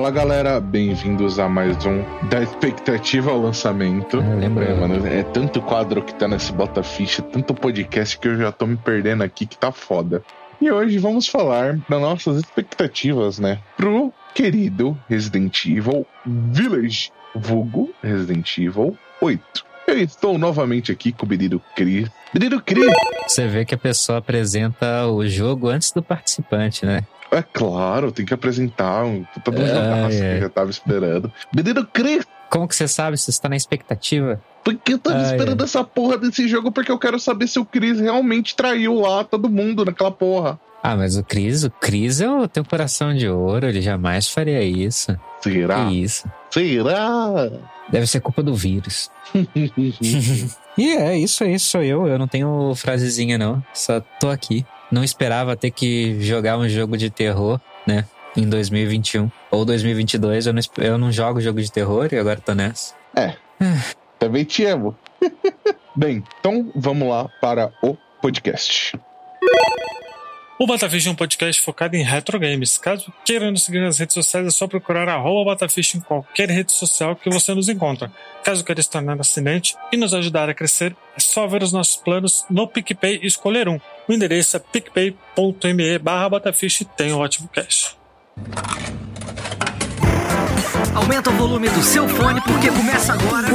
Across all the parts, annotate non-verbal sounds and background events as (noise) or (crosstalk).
Fala galera, bem-vindos a mais um Da Expectativa ao Lançamento. Lembra? É, mano, é tanto quadro que tá nesse Bota Ficha, tanto podcast que eu já tô me perdendo aqui que tá foda. E hoje vamos falar das nossas expectativas, né? Pro querido Resident Evil Village, vulgo Resident Evil 8. Eu estou novamente aqui com o Benito Cris. Benito Cris! Você vê que a pessoa apresenta o jogo antes do participante, né? É claro, tem que apresentar um puta de um Ai, jogaço que eu já tava esperando. Benito Cris! Como que você sabe se você tá na expectativa? Porque eu tava Ai, esperando ai. essa porra desse jogo porque eu quero saber se o Chris realmente traiu lá todo mundo naquela porra. Ah, mas o Cris, o Cris é o- tem um coração de ouro, ele jamais faria isso. Será? Que isso? Será? Deve ser culpa do vírus. (laughs) (laughs) E é, isso aí, sou eu. Eu não tenho frasezinha, não. Só tô aqui. Não esperava ter que jogar um jogo de terror, né? Em 2021. Ou 2022. Eu não, eu não jogo jogo de terror e agora tô nessa. Também te amo. (laughs) Bem, então vamos lá para o podcast. O Batafish é um podcast focado em retro games. Caso queira nos seguir nas redes sociais, é só procurar arroba Batafish em qualquer rede social que você nos encontra. Caso queira se tornar assinante e nos ajudar a crescer, é só ver os nossos planos no PicPay e escolher um. O endereço é picpay.me barra Batafish e tem um ótimo cash. Aumenta o volume do seu fone porque começa agora. Para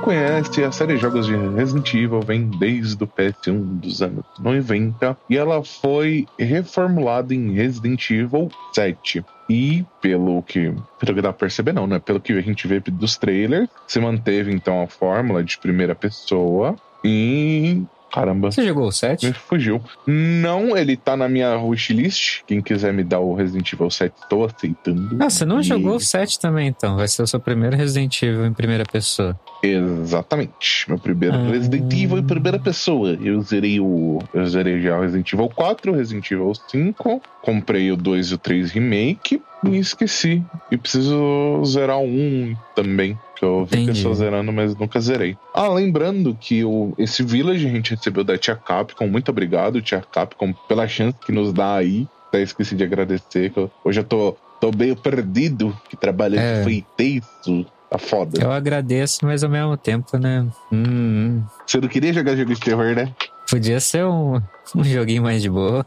conhece, a série de jogos de Resident Evil vem desde o PS1 dos anos 90 e ela foi reformulada em Resident Evil 7. E pelo que, pelo que dá pra perceber, não, né? Pelo que a gente vê dos trailers, se manteve então a fórmula de primeira pessoa e. Caramba. Você jogou o 7? Me fugiu. Não, ele tá na minha wishlist. Quem quiser me dar o Resident Evil 7, tô aceitando. Ah, você não E- jogou o 7 também, então. Vai ser o seu primeiro Resident Evil em primeira pessoa. Exatamente. Meu primeiro Ah. Resident Evil em primeira pessoa. Eu zerei o. Eu zerei já o Resident Evil 4, Resident Evil 5. Comprei o 2 e o 3 Remake e esqueci. E preciso zerar 1 também. Que eu vi Entendi. pessoas zerando, mas nunca zerei. Ah, lembrando que o, esse Village a gente recebeu da Tia Capcom. Muito obrigado, Tia Capcom, pela chance que nos dá aí. Até esqueci de agradecer. Que eu- hoje eu tô, tô meio perdido. Que trabalho É. de feitiço. Tá foda. Eu agradeço, mas ao mesmo tempo, né? Hum, hum. Você não queria jogar jogo de terror, né? Podia ser um, um joguinho mais de boa.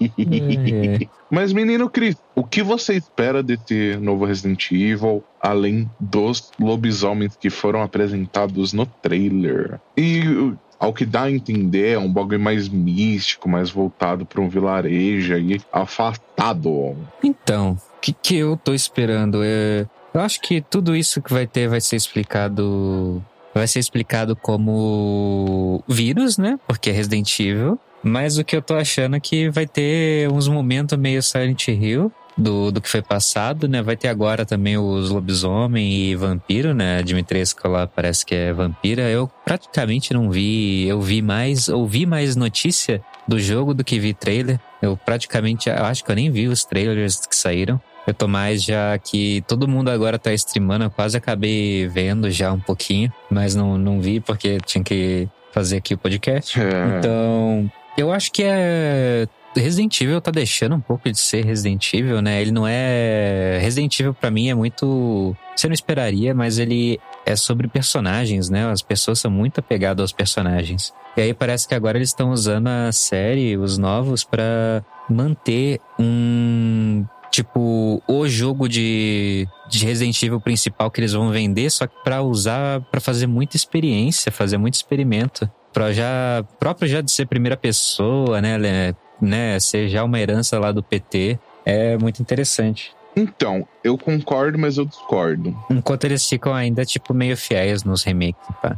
É, é. Mas, menino Cris, o que você espera desse novo Resident Evil, além dos lobisomens que foram apresentados no trailer? E ao que dá a entender, é um bagulho mais místico, mais voltado para um vilarejo aí, afastado. Então, o que, que eu tô esperando? É, eu acho que tudo isso que vai ter vai ser explicado. Vai ser explicado como vírus, né? Porque é Resident Evil. Mas o que eu tô achando é que vai ter uns momentos meio Silent Hill. Do, do que foi passado, né? Vai ter agora também os lobisomem e vampiro, né? A Dimitrescu lá parece que é vampira. Eu praticamente não vi. Eu vi mais. Ouvi mais notícia do jogo do que vi trailer. Eu praticamente. Eu acho que eu nem vi os trailers que saíram. Eu tô mais já que todo mundo agora tá streamando. Eu quase acabei vendo já um pouquinho, mas não, não vi porque tinha que fazer aqui o podcast. É. Então, eu acho que é. Resident Evil tá deixando um pouco de ser Resident Evil, né? Ele não é. Resident Evil pra mim é muito. Você não esperaria, mas ele é sobre personagens, né? As pessoas são muito apegadas aos personagens. E aí parece que agora eles estão usando a série, os novos, pra manter um tipo o jogo de, de Resident Evil principal que eles vão vender, só que pra usar, pra fazer muita experiência, fazer muito experimento. Pra já, próprio já de ser primeira pessoa, né, né, ser já uma herança lá do PT. É muito interessante. Então, eu concordo, mas eu discordo. Enquanto eles ficam ainda, tipo, meio fiéis nos remakes, tá?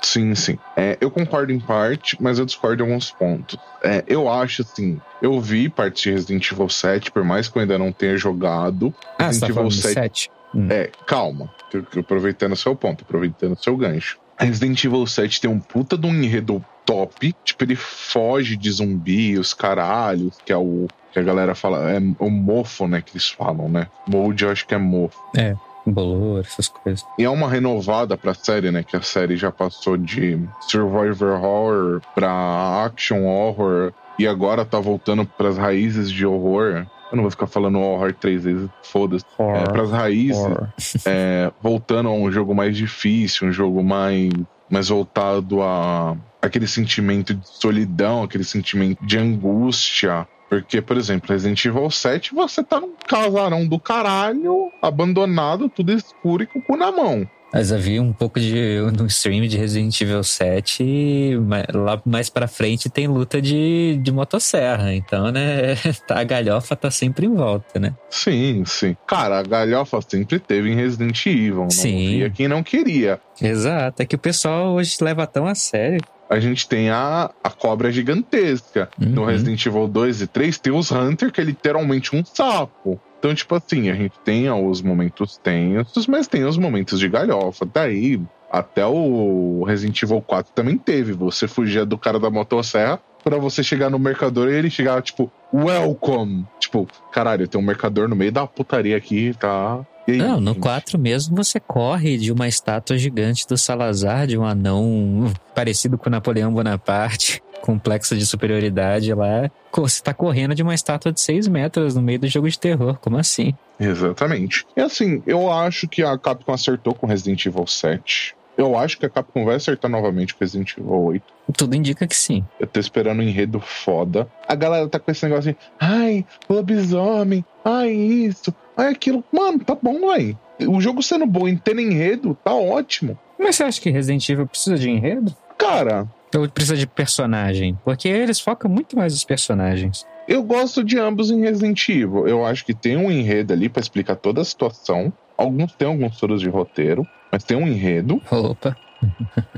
Sim, sim. É, eu concordo em parte, mas eu discordo em alguns pontos. É, eu acho assim, eu vi parte de Resident Evil 7, por mais que eu ainda não tenha jogado. Ah, Resident você tá Evil falando 7? 7? Hum. É, calma. Aproveitando o seu ponto, aproveitando o seu gancho. Resident Evil 7 tem um puta de um enredo top. Tipo, ele foge de zumbi, os caralhos, que é o que a galera fala, é o mofo, né, que eles falam, né? Mode eu acho que é mofo. É, bolor, essas coisas. E é uma renovada pra série, né, que a série já passou de survivor horror pra action horror e agora tá voltando pras raízes de horror. Eu não vou ficar falando horror três vezes, foda-se. É, pras raízes, é, voltando a um jogo mais difícil, um jogo mais, mais voltado a aquele sentimento de solidão, aquele sentimento de angústia, porque, por exemplo, Resident Evil 7, você tá num casarão do caralho, abandonado, tudo escuro e com o cu na mão. Mas havia um pouco de no stream de Resident Evil 7 e lá mais pra frente tem luta de, de motosserra. Então, né, (laughs) a galhofa tá sempre em volta, né? Sim, sim. Cara, a galhofa sempre teve em Resident Evil. Não sim. Via quem não queria. Exato. É que o pessoal hoje leva tão a sério a gente tem a, a cobra gigantesca. Uhum. No Resident Evil 2 e 3 tem os Hunter, que é literalmente um sapo. Então, tipo assim, a gente tem os momentos tensos, mas tem os momentos de galhofa. Daí, até o Resident Evil 4 também teve. Você fugia do cara da motosserra para você chegar no mercador e ele chegava, tipo, welcome. Tipo, caralho, tem um mercador no meio da putaria aqui, tá? Aí, Não, no 4 mesmo você corre de uma estátua gigante do Salazar, de um anão (laughs) parecido com Napoleão Bonaparte, complexo de superioridade lá. Você tá correndo de uma estátua de 6 metros no meio do jogo de terror, como assim? Exatamente. E assim, eu acho que a Capcom acertou com Resident Evil 7. Eu acho que a Capcom vai acertar novamente com Resident Evil 8. Tudo indica que sim. Eu tô esperando um enredo foda. A galera tá com esse negócio assim, ai, lobisomem, ai isso, ai aquilo. Mano, tá bom, aí. O jogo sendo bom em ter enredo, tá ótimo. Mas você acha que Resident Evil precisa de enredo? Cara. Ou precisa de personagem? Porque eles focam muito mais nos personagens. Eu gosto de ambos em Resident Evil. Eu acho que tem um enredo ali para explicar toda a situação. Alguns têm alguns furos de roteiro, mas tem um enredo. Opa.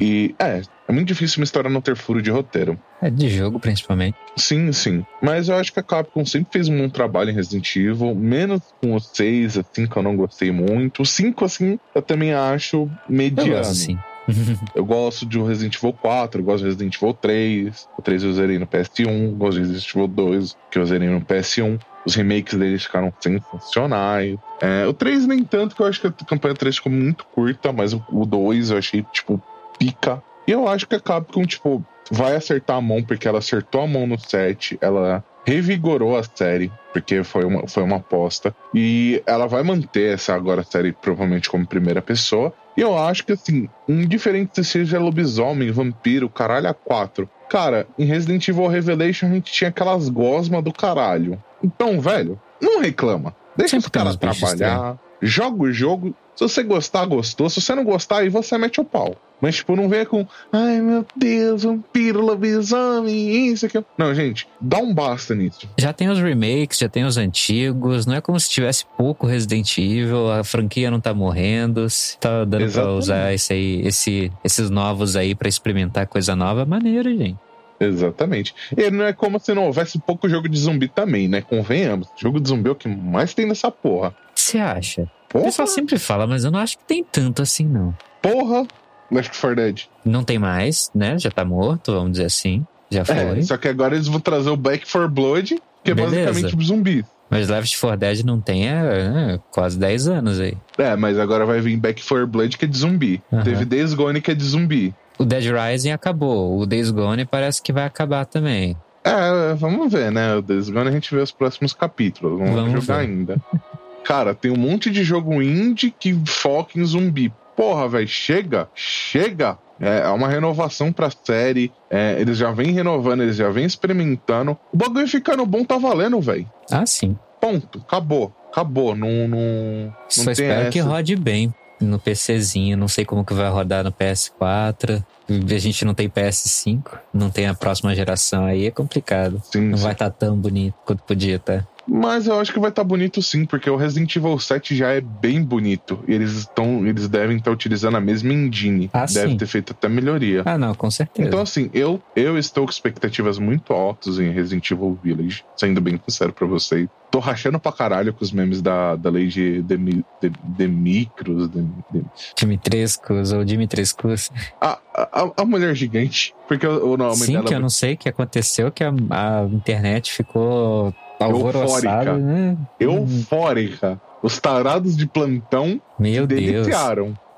e é, é muito difícil uma história não ter furo de roteiro. É de jogo, principalmente. Sim, sim. Mas eu acho que a Capcom sempre fez um bom trabalho em Resident Evil, menos com o 6, assim, que eu não gostei muito. O 5, assim, eu também acho mediano. Eu gosto, sim. (laughs) eu gosto de Resident Evil 4, eu gosto de Resident Evil 3. O 3 eu zerei no PS1, gosto de Resident Evil 2, que eu zerei no PS1. Os remakes deles ficaram sensacionais. É, o 3 nem tanto, que eu acho que a campanha 3 ficou muito curta, mas o 2 eu achei, tipo, pica. E eu acho que a Capcom, tipo, vai acertar a mão, porque ela acertou a mão no 7, ela revigorou a série, porque foi uma, foi uma aposta. E ela vai manter essa agora série provavelmente como primeira pessoa. E eu acho que, assim, indiferente se seja lobisomem, vampiro, caralho a quatro. Cara, em Resident Evil Revelation a gente tinha aquelas gosmas do caralho. Então, velho, não reclama. Deixa Sempre os caras trabalhar. Joga o jogo. Se você gostar, gostou. Se você não gostar, aí você mete o pau. Mas, tipo, não venha com. Ai, meu Deus, vampiro, lobisomem, isso, aqui. Não, gente, dá um basta nisso. Já tem os remakes, já tem os antigos. Não é como se tivesse pouco Resident Evil. A franquia não tá morrendo. Se tá dando Exatamente. pra usar esse aí, esse, esses novos aí pra experimentar coisa nova, maneiro, gente. Exatamente. E não é como se não houvesse pouco jogo de zumbi também, né? Convenhamos. Jogo de zumbi é o que mais tem nessa porra. Você acha? Porra. O pessoal sempre fala, mas eu não acho que tem tanto assim, não. Porra! Left 4 Dead. Não tem mais, né? Já tá morto, vamos dizer assim. Já é, foi. É, só que agora eles vão trazer o Back 4 Blood, que é Beleza. basicamente zumbi. Mas Left 4 Dead não tem há é, quase 10 anos aí. É, mas agora vai vir Back 4 Blood, que é de zumbi. Uhum. Teve Days Gone, que é de zumbi. O Dead Rising acabou. O Days Gone parece que vai acabar também. É, vamos ver, né? O Days Gone a gente vê os próximos capítulos. Vamos, vamos jogar ver. ainda. (laughs) Cara, tem um monte de jogo indie que foca em zumbi. Porra, velho, chega, chega. É uma renovação pra série. É, eles já vêm renovando, eles já vêm experimentando. O bagulho ficando bom tá valendo, velho. Ah, sim. Bom, Pronto, acabou. Acabou. Não, não, Só não espero que essa. rode bem no PCzinho. Não sei como que vai rodar no PS4. A gente não tem PS5, não tem a próxima geração aí, é complicado. Sim, Não sim. vai estar tão bonito quanto podia tá? Mas eu acho que vai estar bonito sim, porque o Resident Evil 7 já é bem bonito. E eles estão. Eles devem estar utilizando a mesma engine. Ah, Deve sim. ter feito até melhoria. Ah, não, com certeza. Então, assim, eu, eu estou com expectativas muito altas em Resident Evil Village, sendo bem sincero pra vocês. Tô rachando pra caralho com os memes da, da lei de, de, de, de micros. De, de- Dimitrescos ou Dimitrescus. A, a, a mulher gigante. Porque o nome Sim, dela que eu não sei o que aconteceu, que a, a internet ficou Eufórica. né? eufórica. Os tarados de plantão Meu Deus.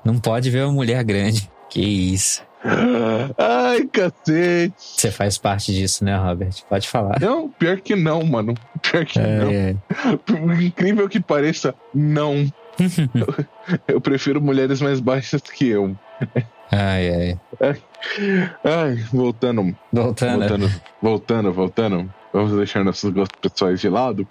Não pode ver uma mulher grande. Que isso. Ai, cacete. Você faz parte disso, né, Robert? Pode falar. Não, pior que não, mano. Pior que não. É, é. Por incrível que pareça, não. eu, (laughs) eu prefiro mulheres mais baixas que eu. Ai, ai. Ai, voltando, Voltando. voltando, voltando, voltando. Vamos deixar nossos gostos pessoais de lado.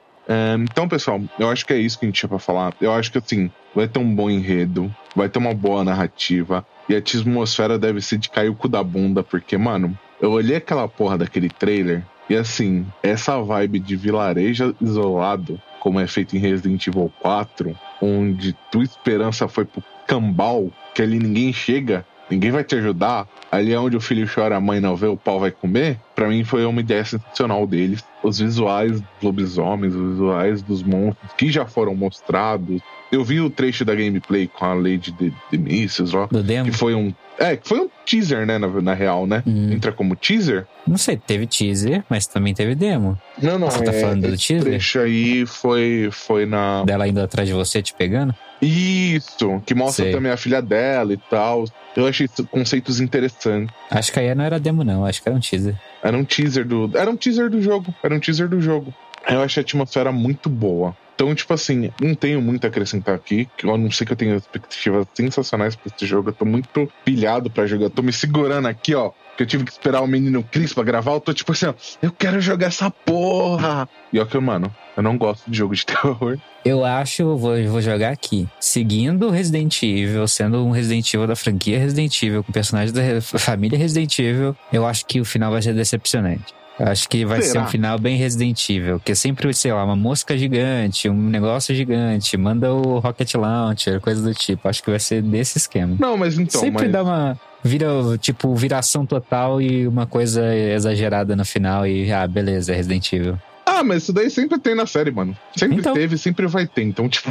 Então, pessoal, eu acho que é isso que a gente tinha pra falar. Eu acho que assim, vai ter um bom enredo, vai ter uma boa narrativa. E a atmosfera deve ser de cair o cu da bunda, porque, mano, eu olhei aquela porra daquele trailer e assim, essa vibe de vilarejo isolado, como é feito em Resident Evil 4, onde tua esperança foi pro cambal, que ali ninguém chega, ninguém vai te ajudar, ali é onde o filho chora, a mãe não vê, o pau vai comer, pra mim foi uma ideia sensacional deles. Os visuais dos lobisomens, os visuais dos monstros que já foram mostrados. Eu vi o trecho da gameplay com a Lady de, de Mísseis lá, Do demo? que foi um. É, que foi um teaser, né, na, na real, né? Hum. Entra como teaser? Não sei, teve teaser, mas também teve demo. Não, não, Você tá falando do teaser? trecho aí foi, foi na. Dela indo atrás de você te pegando? Isso, que mostra Sei. também a filha dela e tal. Eu achei conceitos interessantes. Acho que aí não era demo, não. Acho que era um teaser. Era um teaser do. Era um teaser do jogo. Era um teaser do jogo. Eu achei a atmosfera muito boa. Então, tipo assim, não tenho muito a acrescentar aqui. Eu não sei que eu tenho expectativas sensacionais pra esse jogo. Eu tô muito pilhado pra jogar. Eu tô me segurando aqui, ó. Que eu tive que esperar o menino Chris pra gravar. Eu tô tipo assim, ó. Eu quero jogar essa porra. E ó que, mano, eu não gosto de jogo de (laughs) terror. Eu acho, vou, vou jogar aqui. Seguindo Resident Evil, sendo um Resident Evil da franquia Resident Evil, com personagens da re- família Resident Evil, eu acho que o final vai ser decepcionante. Eu acho que vai Será? ser um final bem Resident Evil, que é sempre, sei lá, uma mosca gigante, um negócio gigante, manda o Rocket Launcher, coisa do tipo. Acho que vai ser desse esquema. Não, mas então. sempre mas... dá uma. Vira, tipo, viração total e uma coisa exagerada no final e, ah, beleza, é Resident Evil. Ah, mas isso daí sempre tem na série, mano. Sempre Então. teve, sempre vai ter. Então, tipo.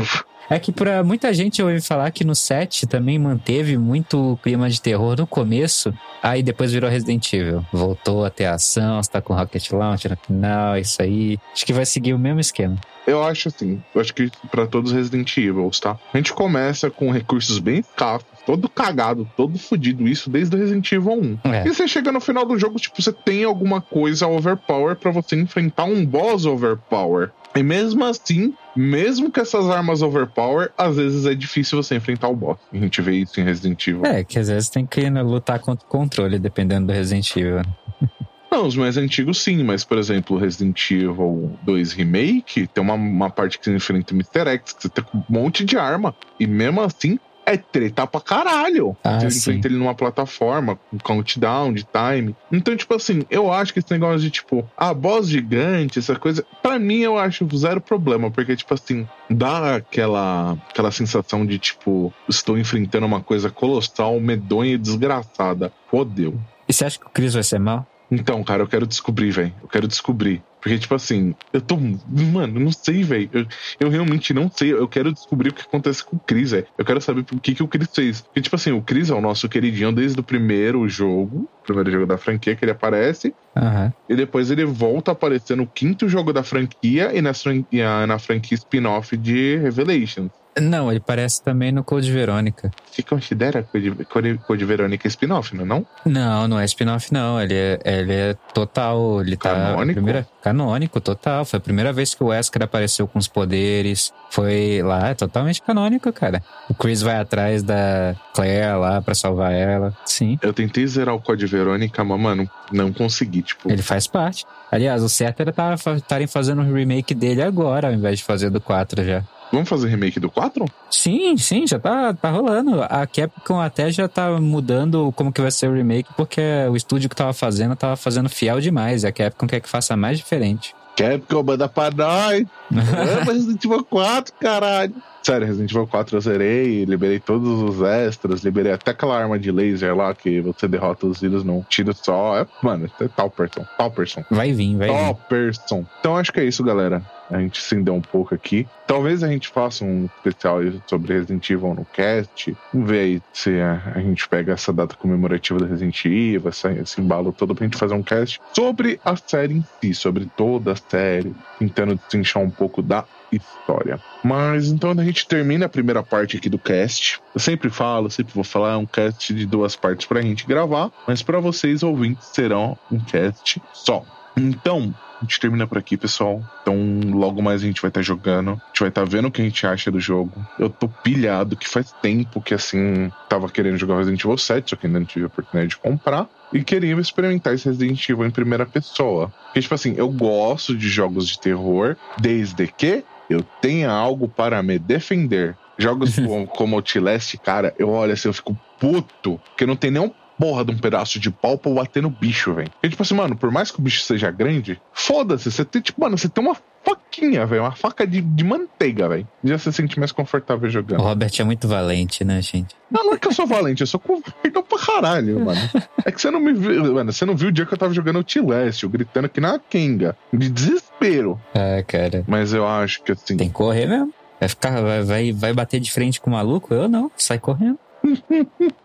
É que pra muita gente eu ouvi falar que no 7 também manteve muito clima de terror no começo, aí depois virou Resident Evil. Voltou a ter ação, você tá com Rocket Launcher no final, isso aí. Acho que vai seguir o mesmo esquema. Eu acho assim, eu acho que pra todos os Resident Evil, tá? A gente começa com recursos bem escassos, todo cagado, todo fudido, isso desde o Resident Evil 1. É. E você chega no final do jogo, tipo, você tem alguma coisa overpower pra você enfrentar um boss overpower. E mesmo assim, mesmo com essas armas overpower, às vezes é difícil você enfrentar o boss. A gente vê isso em Resident Evil. É, que às vezes tem que né, lutar contra o controle, dependendo do Resident Evil. (laughs) Não, os mais antigos sim, mas por exemplo, Resident Evil 2 Remake tem uma, uma parte que você enfrenta o Mr. X, que você tem um monte de arma. E mesmo assim, é treta pra caralho. Ah, você sim. enfrenta ele numa plataforma, com countdown de time. Então, tipo assim, eu acho que esse negócio de, tipo, ah, boss gigante, essa coisa, pra mim eu acho zero problema, porque, tipo assim, dá aquela, aquela sensação de, tipo, estou enfrentando uma coisa colossal, medonha e desgraçada. Fodeu. E você acha que o Chris vai ser mal? Então, cara, eu quero descobrir, velho. Eu quero descobrir. Porque, tipo assim, eu tô. Mano, não sei, velho. Eu, eu realmente não sei. Eu quero descobrir o que acontece com o Chris, velho. Eu quero saber o que, que o Chris fez. Porque, tipo assim, o Chris é o nosso queridinho desde o primeiro jogo. Primeiro jogo da franquia que ele aparece. Aham. E depois ele volta a aparecer no quinto jogo da franquia e na franquia, na franquia spin-off de Revelations. Não, ele parece também no Code Verônica. Se considera Code, Code, Code Verônica spin-off, não é não? Não, não é spin-off, não. Ele é, ele é total. Ele tá. Canônico? Primeira, canônico, total. Foi a primeira vez que o Wesker apareceu com os poderes. Foi lá, é totalmente canônico, cara. O Chris vai atrás da Claire lá pra salvar ela. Sim. Eu tentei zerar o Code Verônica, mas, mano, não consegui, tipo... Ele faz parte. Aliás, o certo era estarem fazendo um remake dele agora, ao invés de fazer do 4 já. Vamos fazer remake do 4? Sim, sim, já tá, tá rolando. A Capcom até já tá mudando como que vai ser o remake, porque o estúdio que tava fazendo tava fazendo fiel demais. E a Capcom quer que faça mais diferente. Capcom, manda pra nós! (laughs) Ama Resident Evil 4, caralho! Sério, Resident Evil 4 eu zerei, liberei todos os extras, liberei até aquela arma de laser lá que você derrota os vírus num tiro só. É, mano, é tal person, tal person. Vai vir, vai vir. Tal person. Então acho que é isso, galera. A gente se deu um pouco aqui. Talvez a gente faça um especial sobre Resident Evil no cast. Vamos ver aí se a, gente pega essa data comemorativa do Resident Evil, essa, esse embalo todo pra gente fazer um cast sobre a série em si, sobre toda a série, tentando desinchar um pouco da história. Mas então a gente termina a primeira parte aqui do cast. Eu sempre falo, sempre vou falar, é um cast de duas partes pra gente gravar, mas para vocês ouvintes serão um cast só. Então, a gente termina por aqui, pessoal. Então, logo mais a gente vai estar jogando. A gente vai estar vendo o que a gente acha do jogo. Eu tô pilhado que faz tempo que, assim, tava querendo jogar Resident Evil 7, só que ainda não tive a oportunidade de comprar. E queria experimentar esse Resident Evil em primeira pessoa. Porque, tipo assim, eu gosto de jogos de terror, desde que eu tenha algo para me defender. Jogos (laughs) como, como Outlast, cara, eu olho assim, eu fico puto, porque não tem nenhum porra de um pedaço de pau pra bater no bicho, velho. E tipo assim, mano, por mais que o bicho seja grande, foda-se, você tem, tipo, mano, você tem uma faquinha, velho, uma faca de, de manteiga, velho. Já se sente mais confortável O jogando. Robert é muito valente, né, gente? Não, não é que eu sou valente, eu sou covarde pra caralho, mano. (laughs) É que você não me viu, mano, você não viu o dia que eu tava jogando Outlast, eu gritando aqui na Kenga, de desespero. Ah, cara. Mas eu acho que assim, Tem que correr mesmo. Vai ficar, vai, vai, vai bater de frente com o maluco? Eu não, sai correndo. (laughs)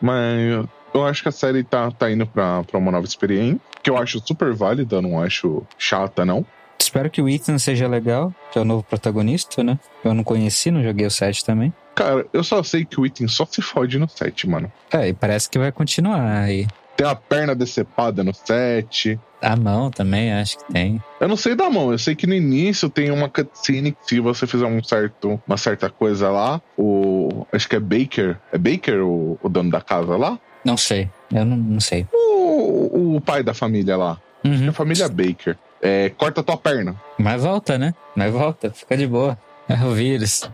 Mas eu acho que a série tá, tá indo pra, pra uma nova experiência, que eu acho super válida, não acho chata, não. Espero que o Ethan seja legal, que é o novo protagonista, né? Eu não conheci, não joguei o 7 também. Cara, eu só sei que o item só se fode no set, mano. É, e parece que vai continuar aí. Tem a perna decepada no set. A mão também, acho que tem. Eu não sei da mão, eu sei que no início tem uma cutscene que se você fizer um certo, uma certa coisa lá, o. Acho que é Baker. É Baker o, o dono da casa lá? Não sei, eu não, não sei. O, o pai da família lá. Uhum. A família Baker. É, corta tua perna. Mas volta, né? Mas volta, fica de boa. É o vírus.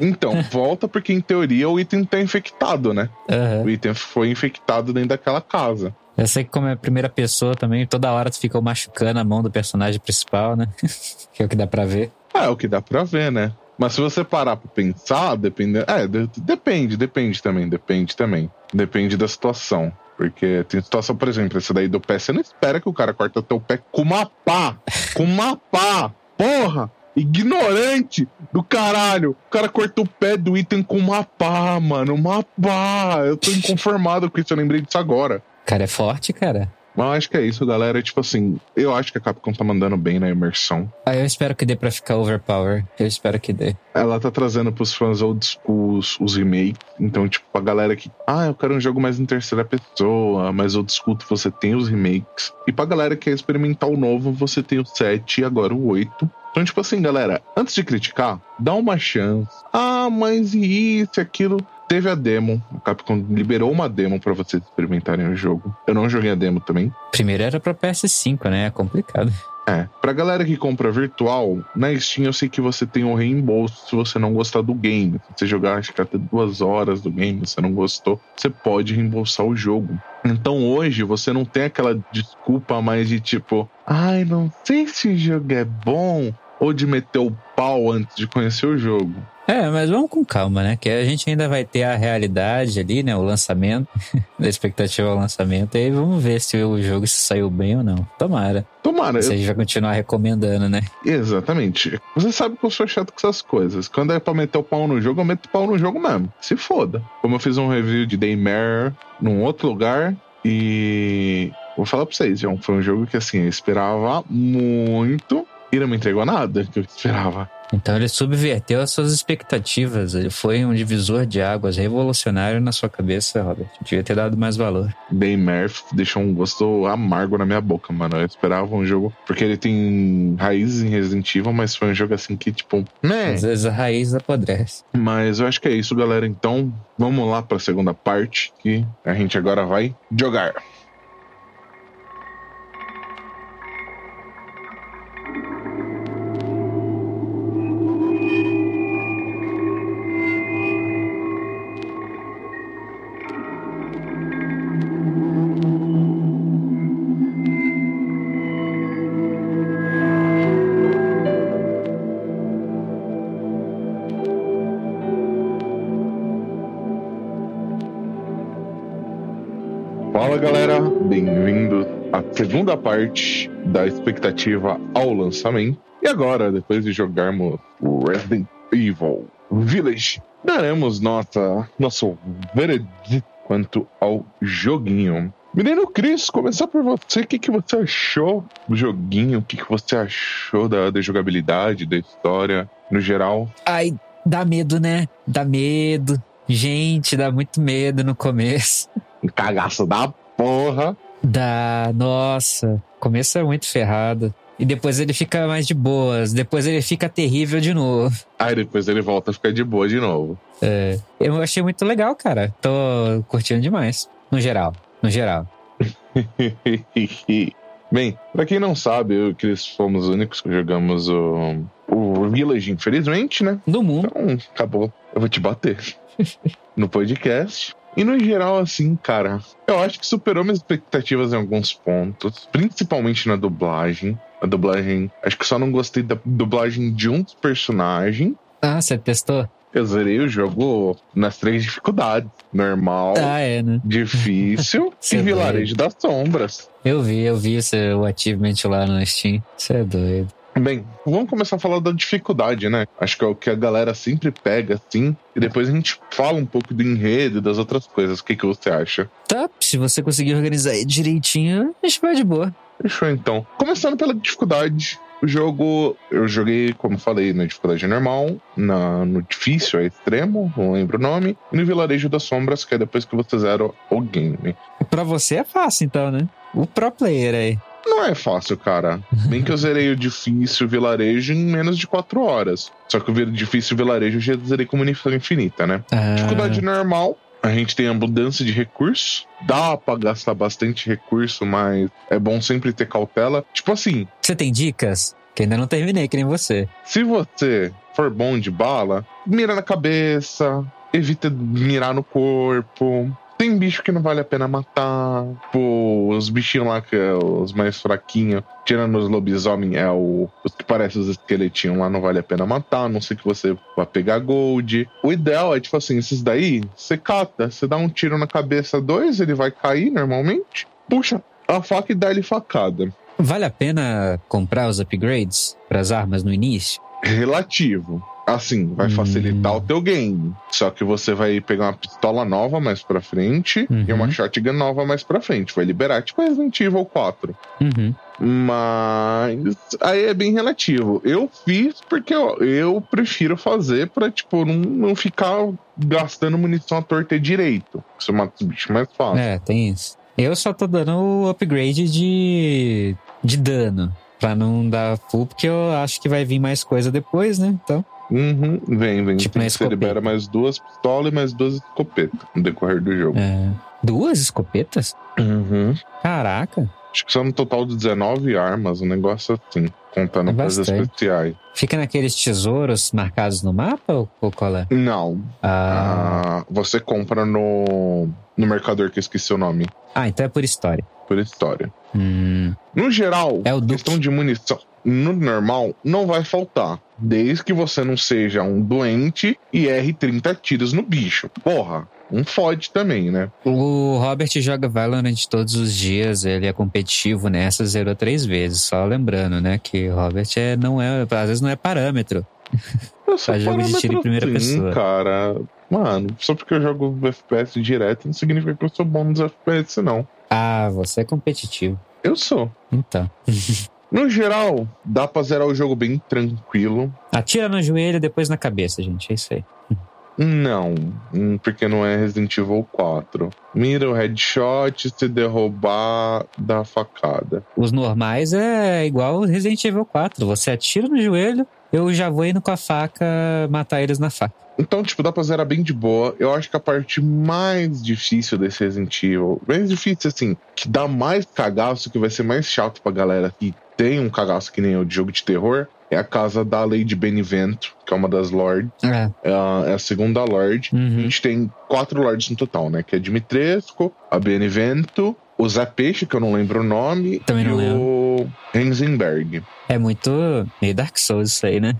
Então, (laughs) volta porque em teoria o item tá infectado, né? Aham. O item foi infectado dentro daquela casa. Eu sei que como é a primeira pessoa também, toda hora tu fica machucando a mão do personagem principal, né? (laughs) que é o que dá pra ver. Ah, é o que dá pra ver, né? Mas se você parar pra pensar, depende. É, de- depende, depende também, depende também. Depende da situação. Porque tem situação, por exemplo, esse daí do pé, você não espera que o cara corta teu pé com uma pá! Com uma pá! Porra! Ignorante do caralho! O cara cortou o pé do item com uma pá, mano. Uma pá! Eu tô inconformado com isso, eu lembrei disso agora. Cara é forte, cara. Mas eu acho que é isso, galera. Tipo assim, eu acho que a Capcom tá mandando bem na imersão. Ah, eu espero que dê pra ficar overpower. Eu espero que dê. Ela tá trazendo pros fãs old school os, os remakes. Então, tipo, a galera que. Ah, eu quero um jogo mais em terceira pessoa, mas old school você tem os remakes. E pra galera que quer experimentar o novo, você tem o 7 e agora o 8. Então, tipo assim, galera, antes de criticar, dá uma chance. Ah, mas e isso, e aquilo? Teve a demo. A Capcom liberou uma demo pra vocês experimentarem o jogo. Eu não joguei a demo também. Primeiro era pra PS5, né? É complicado. É, pra galera que compra virtual, na Steam eu sei que você tem um reembolso se você não gostar do game. Se você jogar acho que até duas horas do game, você não gostou, você pode reembolsar o jogo. Então hoje você não tem aquela desculpa mais de tipo, ai, não sei se o jogo é bom, ou de meter o pau antes de conhecer o jogo. É, mas vamos com calma, né? Que a gente ainda vai ter a realidade ali, né? O lançamento, (laughs) da expectativa ao lançamento. E aí vamos ver se o jogo saiu bem ou não. Tomara. Tomara, Se a eu- gente vai continuar recomendando, né? exatamente. Você sabe que eu sou chato com essas coisas. Quando é pra meter o pau no jogo, eu meto o pau no jogo mesmo. Se foda. Como eu fiz um review de Daymare num outro lugar e. Vou falar pra vocês, João. Foi um jogo que assim, eu esperava muito. E não me entregou nada que eu esperava. Então ele subverteu as suas expectativas. Ele foi um divisor de águas revolucionário na sua cabeça, Robert. Devia ter dado mais valor. Dave Murphy deixou um gosto amargo na minha boca, mano. Eu esperava um jogo. Porque ele tem raízes em Resident Evil, mas foi um jogo assim que, tipo, né? Às vezes a raiz apodrece. Mas eu acho que é isso, galera. Então, vamos lá pra segunda parte que a gente agora vai jogar. Segunda parte da expectativa ao lançamento. E agora, depois de jogarmos o Resident Evil Village, daremos nossa, nosso veredito quanto ao joguinho. Menino Cris, começar por você. O que, que você achou do joguinho? O que, que você achou da, da jogabilidade, da história, no geral? Ai, dá medo, né? Dá medo. Gente, dá muito medo no começo. Um cagaço da porra. Dá, nossa. Começo é muito ferrado. E depois ele fica mais de boas. Depois ele fica terrível de novo. Aí depois ele volta a ficar de boa de novo. É, eu achei muito legal, cara. Tô curtindo demais. No geral. No geral. (laughs) Bem, pra quem não sabe, eu e o Cris fomos os únicos que jogamos o, o Village, infelizmente, né? No mundo. Então, acabou. Eu vou te bater. (laughs) no podcast. E no geral, assim, cara, eu acho que superou minhas expectativas em alguns pontos, principalmente na dublagem. A dublagem, acho que só não gostei da dublagem de um dos personagens. Ah, você testou? Eu zerei o jogo nas três dificuldades: normal, Ah, é, né? difícil (laughs) e é vilarejo das sombras. Eu vi, eu vi o achievement lá no Steam. Você é doido. Bem, vamos começar a falar da dificuldade, né? Acho que é o que a galera sempre pega, assim, e depois a gente fala um pouco do enredo e das outras coisas. O que, que você acha? Tá, se você conseguir organizar direitinho, a gente vai de boa. Fechou então. Começando pela dificuldade. O jogo, eu joguei, como falei, na dificuldade normal, na, no difícil, é extremo, não lembro o nome, e no vilarejo das sombras, que é depois que você zera o game. Pra você é fácil, então, né? O pro player aí. Não é fácil, cara. Bem que eu zerei o difícil vilarejo em menos de 4 horas. Só que o difícil vilarejo eu já zerei com munição infinita, né? Ah, Dificuldade normal, a gente tem abundância de recursos. Dá pra gastar bastante recurso, mas é bom sempre ter cautela. Tipo assim, Você tem dicas? Que ainda não terminei, que nem você. se você for bom de bala, mira na cabeça, evita mirar no corpo. Tem bicho que não vale a pena matar. Pô, os bichinhos lá que é os mais fraquinhos, tirando os lobisomem, é o, os que parecem os esqueletinhos lá, não vale a pena matar, a não sei que você vá pegar gold. O ideal é, tipo assim, esses daí, você cata, você dá um tiro na cabeça dois, ele vai cair normalmente, puxa a faca e dá ele facada. Vale a pena comprar os upgrades pras armas no início? relativo. Assim, vai Hum. facilitar o teu game. Só que você vai pegar uma pistola nova mais pra frente Uhum. e uma shotgun nova mais pra frente. Vai liberar, tipo Resident Evil 4. Uhum. Mas aí é bem relativo. Eu fiz porque eu, eu prefiro fazer pra, tipo, não, não ficar gastando munição à torta direito. Você mata os bichos mais fácil. É, tem isso. Eu só tô dando o upgrade de, de dano. Pra não dar full, porque eu acho que vai vir mais coisa depois, né? Então. Uhum, vem, vem. Tipo você libera mais duas pistolas e mais duas escopetas no decorrer do jogo. é, Duas escopetas? Uhum. Caraca. Acho que são no total de 19 armas, um negócio assim, contando É coisas especiais. Fica naqueles tesouros marcados no mapa ou, ou qual é? Não, Ah, ah, você compra no, no mercador que eu esqueci o nome, ah, então é por história. por história. Hum, No geral, É o Duke. questão de munição, no normal, não vai faltar. Desde que você não seja um doente e erre 30 tiros no bicho. Porra, um fode também, né? o Robert joga Valorant todos os dias, ele é competitivo nessa, zerou três vezes. Só lembrando, né, que Robert é, não é, às vezes não é parâmetro. (laughs) Sou Faz jogo de tiro em primeira sim, pessoa. cara. Mano, só porque eu jogo FPS direto não significa que eu sou bom nos FPS, não. Ah, você é competitivo. Eu sou. Então. (laughs) No geral, dá pra zerar o jogo bem tranquilo. Atira no joelho, depois na cabeça, gente. É isso aí. Não, porque não é Resident Evil 4. Mira o headshot, se derrubar, dá facada. Os normais é igual Resident Evil 4. Você atira no joelho, eu já vou indo com a faca matar eles na faca. Então, tipo, dá pra zerar bem de boa. Eu acho que a parte mais difícil desse Resident Evil, mais difícil assim, que dá mais cagaço, que vai ser mais chato pra galera que tem um cagaço que nem eu de jogo de terror, é a casa da Lady Benevento, que é uma das Lords. É. É a, é segunda Lorde. Uhum. A gente tem quatro Lords no total, né? Que é Dimitrescu, a Benevento, o Zé Peixe, que eu não lembro o nome, Também e o Hensenberg. É muito meio Dark Souls isso aí, né?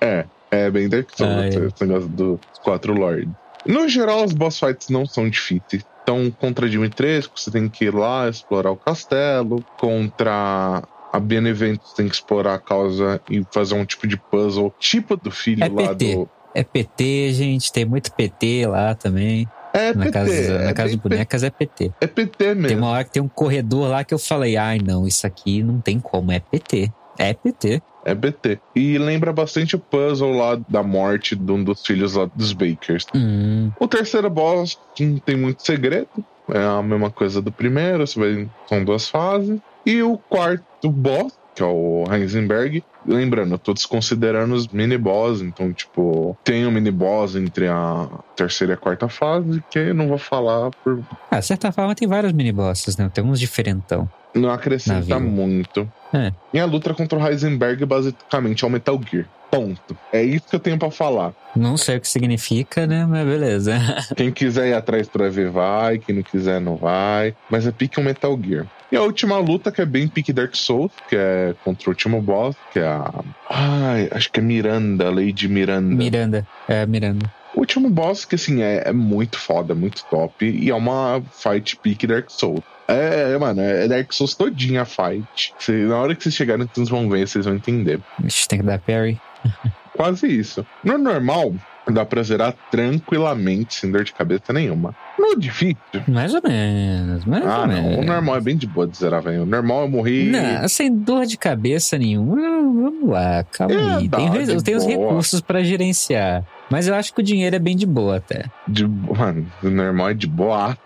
É, é bem Dark Souls, Ah, é. esse negócio dos quatro Lords. No geral, os boss fights não são difíceis. Então, contra Dimitrescu, você tem que ir lá explorar o castelo. Contra a Benevento, você tem que explorar a causa e fazer um tipo de puzzle, tipo do filho É lá PT. do. É PT, gente. Tem muito PT lá também. É na PT. casa, é, na casa de bonecas é PT. É PT Tem mesmo. uma hora que tem um corredor lá que eu falei, ai não, isso aqui não tem como, é PT. É PT. É BT. E lembra bastante o puzzle lá da morte de um dos filhos lá dos Bakers. Hum, O terceiro boss não tem muito segredo. É a mesma coisa do primeiro, você vai, são duas fases. E o quarto boss, que é o Heisenberg. Lembrando, eu tô desconsiderando os mini-boss, então, tipo, tem um mini-boss entre a terceira e a quarta fase, que eu não vou falar por. Ah, de certa forma tem vários mini-bosses, né? Tem uns diferentão. Não acrescenta muito. É. E a luta contra o Heisenberg, basicamente, é o Metal Gear. Ponto. É isso que eu tenho pra falar. Não sei o que significa, né? Mas beleza. (laughs) Quem quiser ir atrás pra ver, vai. Quem não quiser, não vai. Mas é pique um Metal Gear. E a última luta, que é bem pique Dark Souls, que é contra o último boss, que é a. Ai, acho que é Miranda, Lady Miranda. Miranda. É, Miranda. O último boss, que assim, é, é muito foda, muito top. E é uma fight pique Dark Souls. É, é, mano, é Dark Souls todinha a fight. Cê- na hora que vocês chegarem, vocês vão ver, vocês vão entender. Ixi, tem que dar parry. (laughs) Quase isso. No normal, dá pra zerar tranquilamente, sem dor de cabeça nenhuma. No difícil, Mais ou menos, mais Ah, ou não. menos. O normal é bem de boa de zerar, velho. O normal eu morri. Não, sem dor de cabeça nenhuma. Vamos lá, calma É, aí. dá, Tem, eu tenho os boa. recursos pra gerenciar. Mas eu acho que o dinheiro é bem de boa até. De, mano, o normal é de boaça.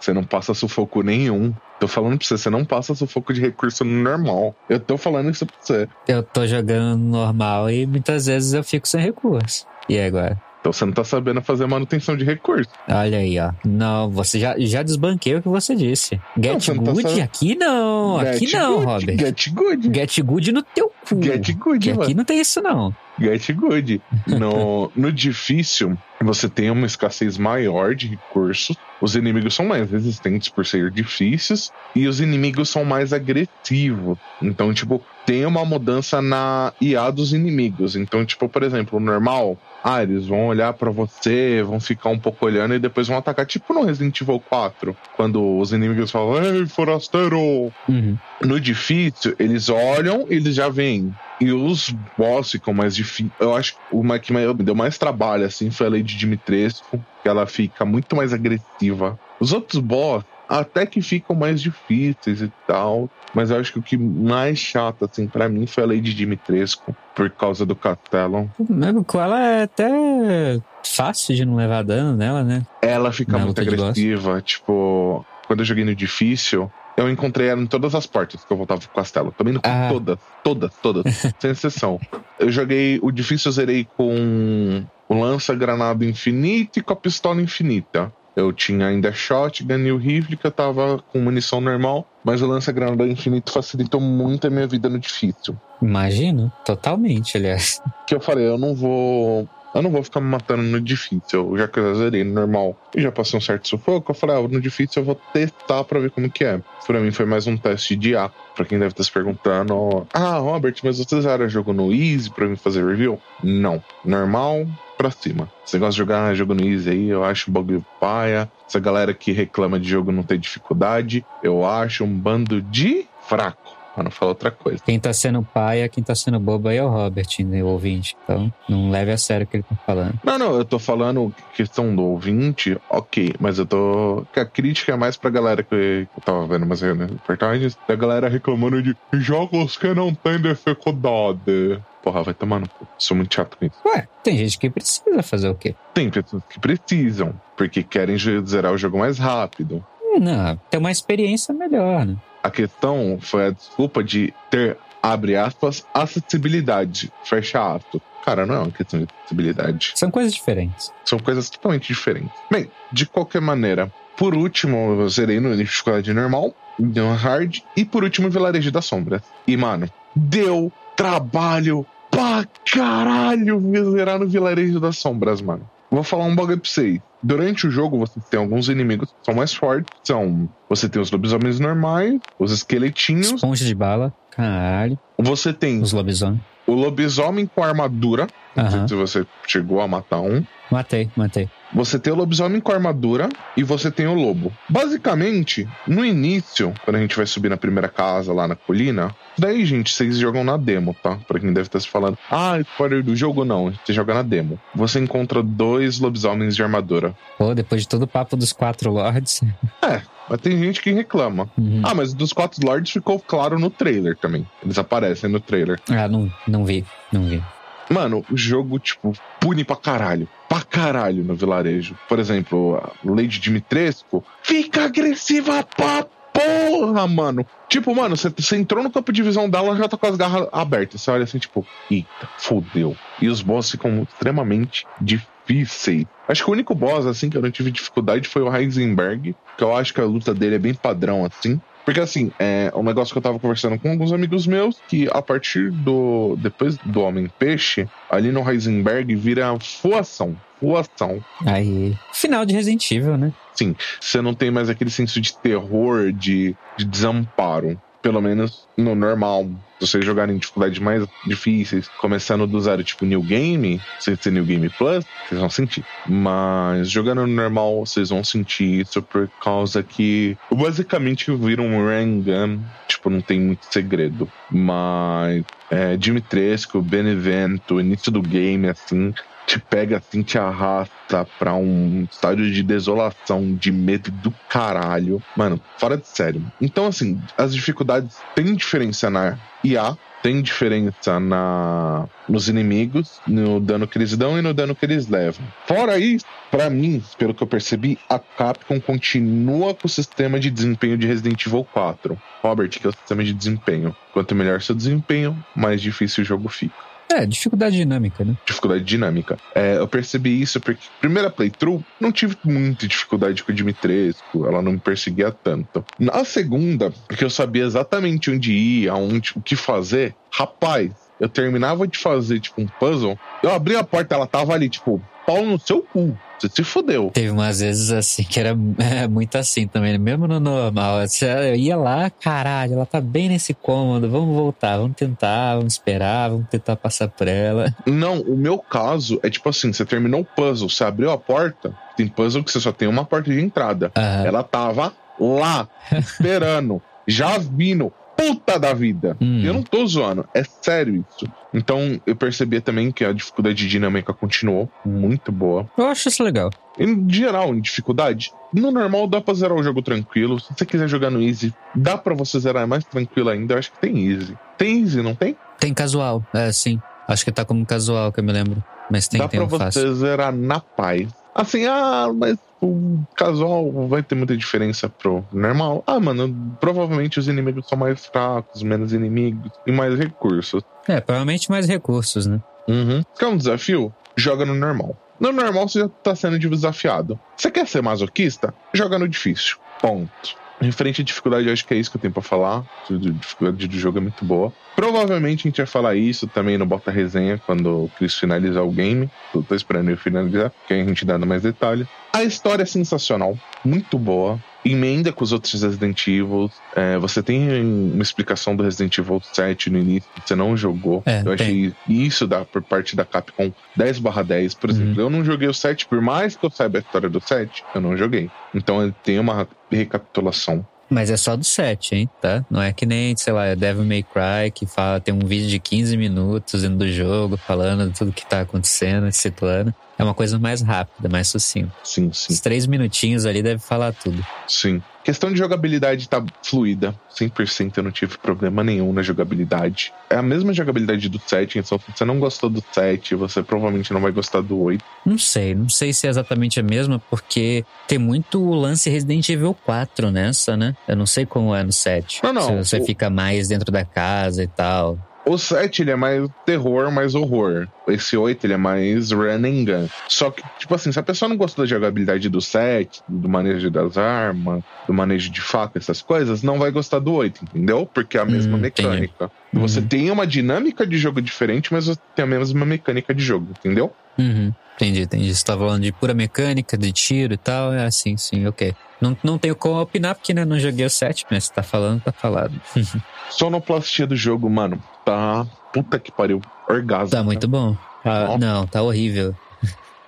Você não passa sufoco nenhum. Tô falando pra você, você não passa sufoco de recurso no normal. Eu tô falando isso pra você. Eu tô jogando normal e muitas vezes eu fico sem recurso. E agora? Então você não tá sabendo fazer manutenção de recurso. Olha aí, ó. Não, você já, já desbanquei o que você disse. Get não tá good? sabendo. aqui não. Aqui Get não, good, Robert. Get good. Get good no teu cu. Get good, mano. aqui não tem isso, não. Get good. No, (laughs) no difícil, você tem uma escassez maior de recursos. Os inimigos são mais resistentes por ser difíceis. E os inimigos são mais agressivos. Então, tipo, tem uma mudança na IA dos inimigos. Então, tipo, por exemplo, o normal. Ah, eles vão olhar pra você, vão ficar um pouco olhando e depois vão atacar. Tipo no Resident Evil 4, quando os inimigos falam, Ei, forasteiro! Uhum. No difícil, eles olham e eles já vêm. E os boss ficam mais difíceis. Eu acho que uma que me deu mais trabalho, assim, foi a Lady Dimitrescu, que ela fica muito mais agressiva. Os outros boss até que ficam mais difíceis e tal. Mas eu acho que o que mais chato, assim, pra mim foi a Lady Dimitrescu, por causa do castelo. Mas com ela é até fácil de não levar dano nela, né? Ela fica Na muito agressiva, tipo, quando eu joguei no difícil, eu encontrei ela em todas as partes que eu voltava pro castelo. Também no Ah. todas, todas, todas, (laughs) sem exceção. Eu joguei o difícil, eu zerei com o lança-granada infinito e com a pistola infinita. Eu tinha ainda shotgun e o rifle que eu tava com munição normal, mas o lança-granada infinito facilitou muito a minha vida no difícil. Imagino, totalmente, aliás. Que eu falei, eu não vou. Eu não vou ficar me matando no difícil, já que eu já zerei no normal e já passei um certo sufoco. Eu falei, ah, no difícil eu vou testar pra ver como que é. Pra mim foi mais um teste de A. Pra quem deve estar se perguntando, ah, Robert, mas você zera jogo no Easy pra mim fazer review? Não. Normal pra cima. Você gosta de jogar jogo no Easy aí, eu acho um bagulho paia. Essa galera que reclama de jogo não ter dificuldade, eu acho um bando de fraco. pra não falar outra coisa. Quem tá sendo pai, é quem tá sendo bobo aí é o Robert, né, o ouvinte. Então, não leve a sério o que ele tá falando. Não, não, eu tô falando questão do ouvinte, ok, mas eu tô. que a crítica é mais pra galera que eu tava vendo umas reportagens, da galera reclamando de jogos que não tem dificuldade. Porra, vai tomar no cu. Sou muito chato com isso. Ué, tem gente que precisa fazer o quê? Tem pessoas que precisam, porque querem zerar o jogo mais rápido. Não, tem uma experiência melhor, né? A questão foi a desculpa de ter, abre aspas, acessibilidade, fecha aspas. Cara, não é uma questão de acessibilidade. São coisas diferentes. São coisas totalmente diferentes. Bem, de qualquer maneira, por último, eu zerei no dificuldade normal, no hard, e por último, Vilarejo da Sombra. E, mano, deu trabalho pra caralho zerar no Vilarejo das Sombras, mano. Vou falar um bagulho pra vocês. Durante o jogo, você tem alguns inimigos que são mais fortes. São. Você tem os lobisomens normais, os esqueletinhos. Esponja de bala, caralho. Você tem Os lobisomens. o lobisomem com armadura. Não sei Aham. se você chegou a matar um. Matei, matei. Você tem o lobisomem com armadura e você tem o lobo. Basicamente, no início, quando a gente vai subir na primeira casa lá na colina, daí, gente, vocês jogam na demo, tá? Pra quem deve estar se falando, ah, spoiler do jogo, não. Você joga na demo. Você encontra dois lobisomens de armadura. Pô, depois de todo o papo dos quatro lords. (laughs) É, mas tem gente que reclama. Uhum. Ah, mas dos quatro lords ficou claro no trailer também. Eles aparecem no trailer. Ah, não, não vi, não vi. Mano, o jogo, tipo, pune pra caralho. Pra caralho no vilarejo. Por exemplo, a Lady Dimitrescu fica agressiva pra porra, mano. Tipo, mano, você, entrou no campo de visão dela, ela já tá com as garras abertas. Você olha assim, tipo, eita, fodeu. E os boss ficam extremamente difíceis. Acho que o único boss, assim, que eu não tive dificuldade foi o Heisenberg, que eu acho que a luta dele é bem padrão, assim. Porque, assim, é um negócio que eu tava conversando com alguns amigos meus, que a partir do. Depois do Homem-Peixe, ali no Heisenberg vira fuação. Fuação. Aí. Final de Resident Evil, né? Sim, você não tem mais aquele senso de terror, de, de desamparo. Pelo menos no normal. Se vocês jogarem em dificuldades mais difíceis, começando do zero, tipo New Game, sem ser New Game Plus, vocês vão sentir. Mas jogando no normal, vocês vão sentir isso por causa que basicamente vira um run gun. Tipo, não tem muito segredo. Mas é, Dimitrescu, Benevento, início do game, assim, te pega assim, te arrasta pra um estádio de desolação, de medo do caralho. Mano, fora de sério. Então, assim, as dificuldades têm diferença na IA, tem diferença na nos inimigos, no dano que eles dão e no dano que eles levam. Fora isso, pra mim, pelo que eu percebi, a Capcom continua com o sistema de desempenho de Resident Evil 4. Robert, que é o sistema de desempenho. Quanto melhor seu desempenho, mais difícil o jogo fica É, dificuldade dinâmica, né? dificuldade dinâmica. É, eu percebi isso porque, primeira playthrough, não tive muita dificuldade com o Dimitrescu, ela não me perseguia tanto. Na segunda, porque eu sabia exatamente onde ir, aonde, o que fazer, rapaz, eu terminava de fazer, tipo, um puzzle, eu abri a porta, ela tava ali, tipo, pau no seu cu. Você se fodeu. Teve umas vezes assim que era (laughs) é, muito assim também, mesmo no normal. Você ia lá, caralho, ela tá bem nesse cômodo, vamos voltar, vamos tentar, vamos esperar, vamos tentar passar por ela. Não, o meu caso é tipo assim: você terminou o puzzle, você abriu a porta, tem puzzle que você só tem uma porta de entrada. Aham. Ela tava lá, esperando, já vindo, puta da vida. Hum. Eu não tô zoando, é sério isso. Então eu percebi também que a dificuldade dinâmica continuou muito boa. Eu acho isso legal. Em geral, em dificuldade, no normal dá pra zerar o jogo tranquilo. Se você quiser jogar no easy, dá pra você zerar mais tranquilo ainda. Eu acho que tem easy. Tem easy, não tem? Tem casual, é sim. Acho que tá como casual, que eu me lembro. Mas tem, dá tem pra um você fácil. zerar na paz. Assim, ah, mas o casual vai ter muita diferença pro normal. Ah, mano, provavelmente os inimigos são mais fracos, menos inimigos e mais recursos. É, provavelmente mais recursos, né? Uhum. Quer um desafio? Joga no normal. No normal você já tá sendo desafiado. Você quer ser masoquista? Joga no difícil. Ponto. Referente à dificuldade, acho que é isso que eu tenho pra falar. A dificuldade do jogo é muito boa. Provavelmente a gente vai falar isso também no Bota Resenha, quando o Chris finalizar o game. Tô esperando ele finalizar, que aí a gente dá mais detalhes. A história é sensacional, muito boa. Emenda com os outros Resident Evil. É, você tem uma explicação do Resident Evil 7 no início, que você não jogou. É, eu achei isso da, por parte da Capcom 10 10. Por exemplo, eu não joguei o 7, por mais que eu saiba a história do 7, eu não joguei. Então ele tem uma recapitulação Mas é só do 7, hein, tá? Não é que nem, sei lá, Devil May Cry, que fala, tem um vídeo de 15 minutos dentro do jogo, falando de tudo que tá acontecendo, situando. É uma coisa mais rápida, mais sucinta. Sim, sim. Os três minutinhos ali deve falar tudo. Sim. Questão de jogabilidade tá fluida. 100% eu não tive problema nenhum na jogabilidade. É a mesma jogabilidade do 7, então se você não gostou do 7, você provavelmente não vai gostar do 8. Não sei, não sei se é exatamente a mesma, porque tem muito lance Resident Evil 4 nessa, né? Eu não sei como é no 7. Não, não, Se você o- fica mais dentro da casa e tal. O 7 ele é mais terror, mais horror. Esse 8 ele é mais run and gun. Só que, tipo assim, se a pessoa não gostou da jogabilidade do 7, do manejo das armas, do manejo de faca, essas coisas, não vai gostar do 8, entendeu? Porque é a mesma Hum, mecânica. Você Uhum. tem uma dinâmica de jogo diferente, mas você tem a mesma mecânica de jogo, entendeu? Uhum. Entendi, entendi. Você tá falando de pura mecânica, de tiro e tal. É assim, sim, ok. Não, não tenho como opinar, porque né, não joguei o 7, mas se tá falando, tá falado. (laughs) Sonoplastia do jogo, mano, tá. Puta que pariu. Orgasmo. Tá muito bom. Ah, não, tá horrível.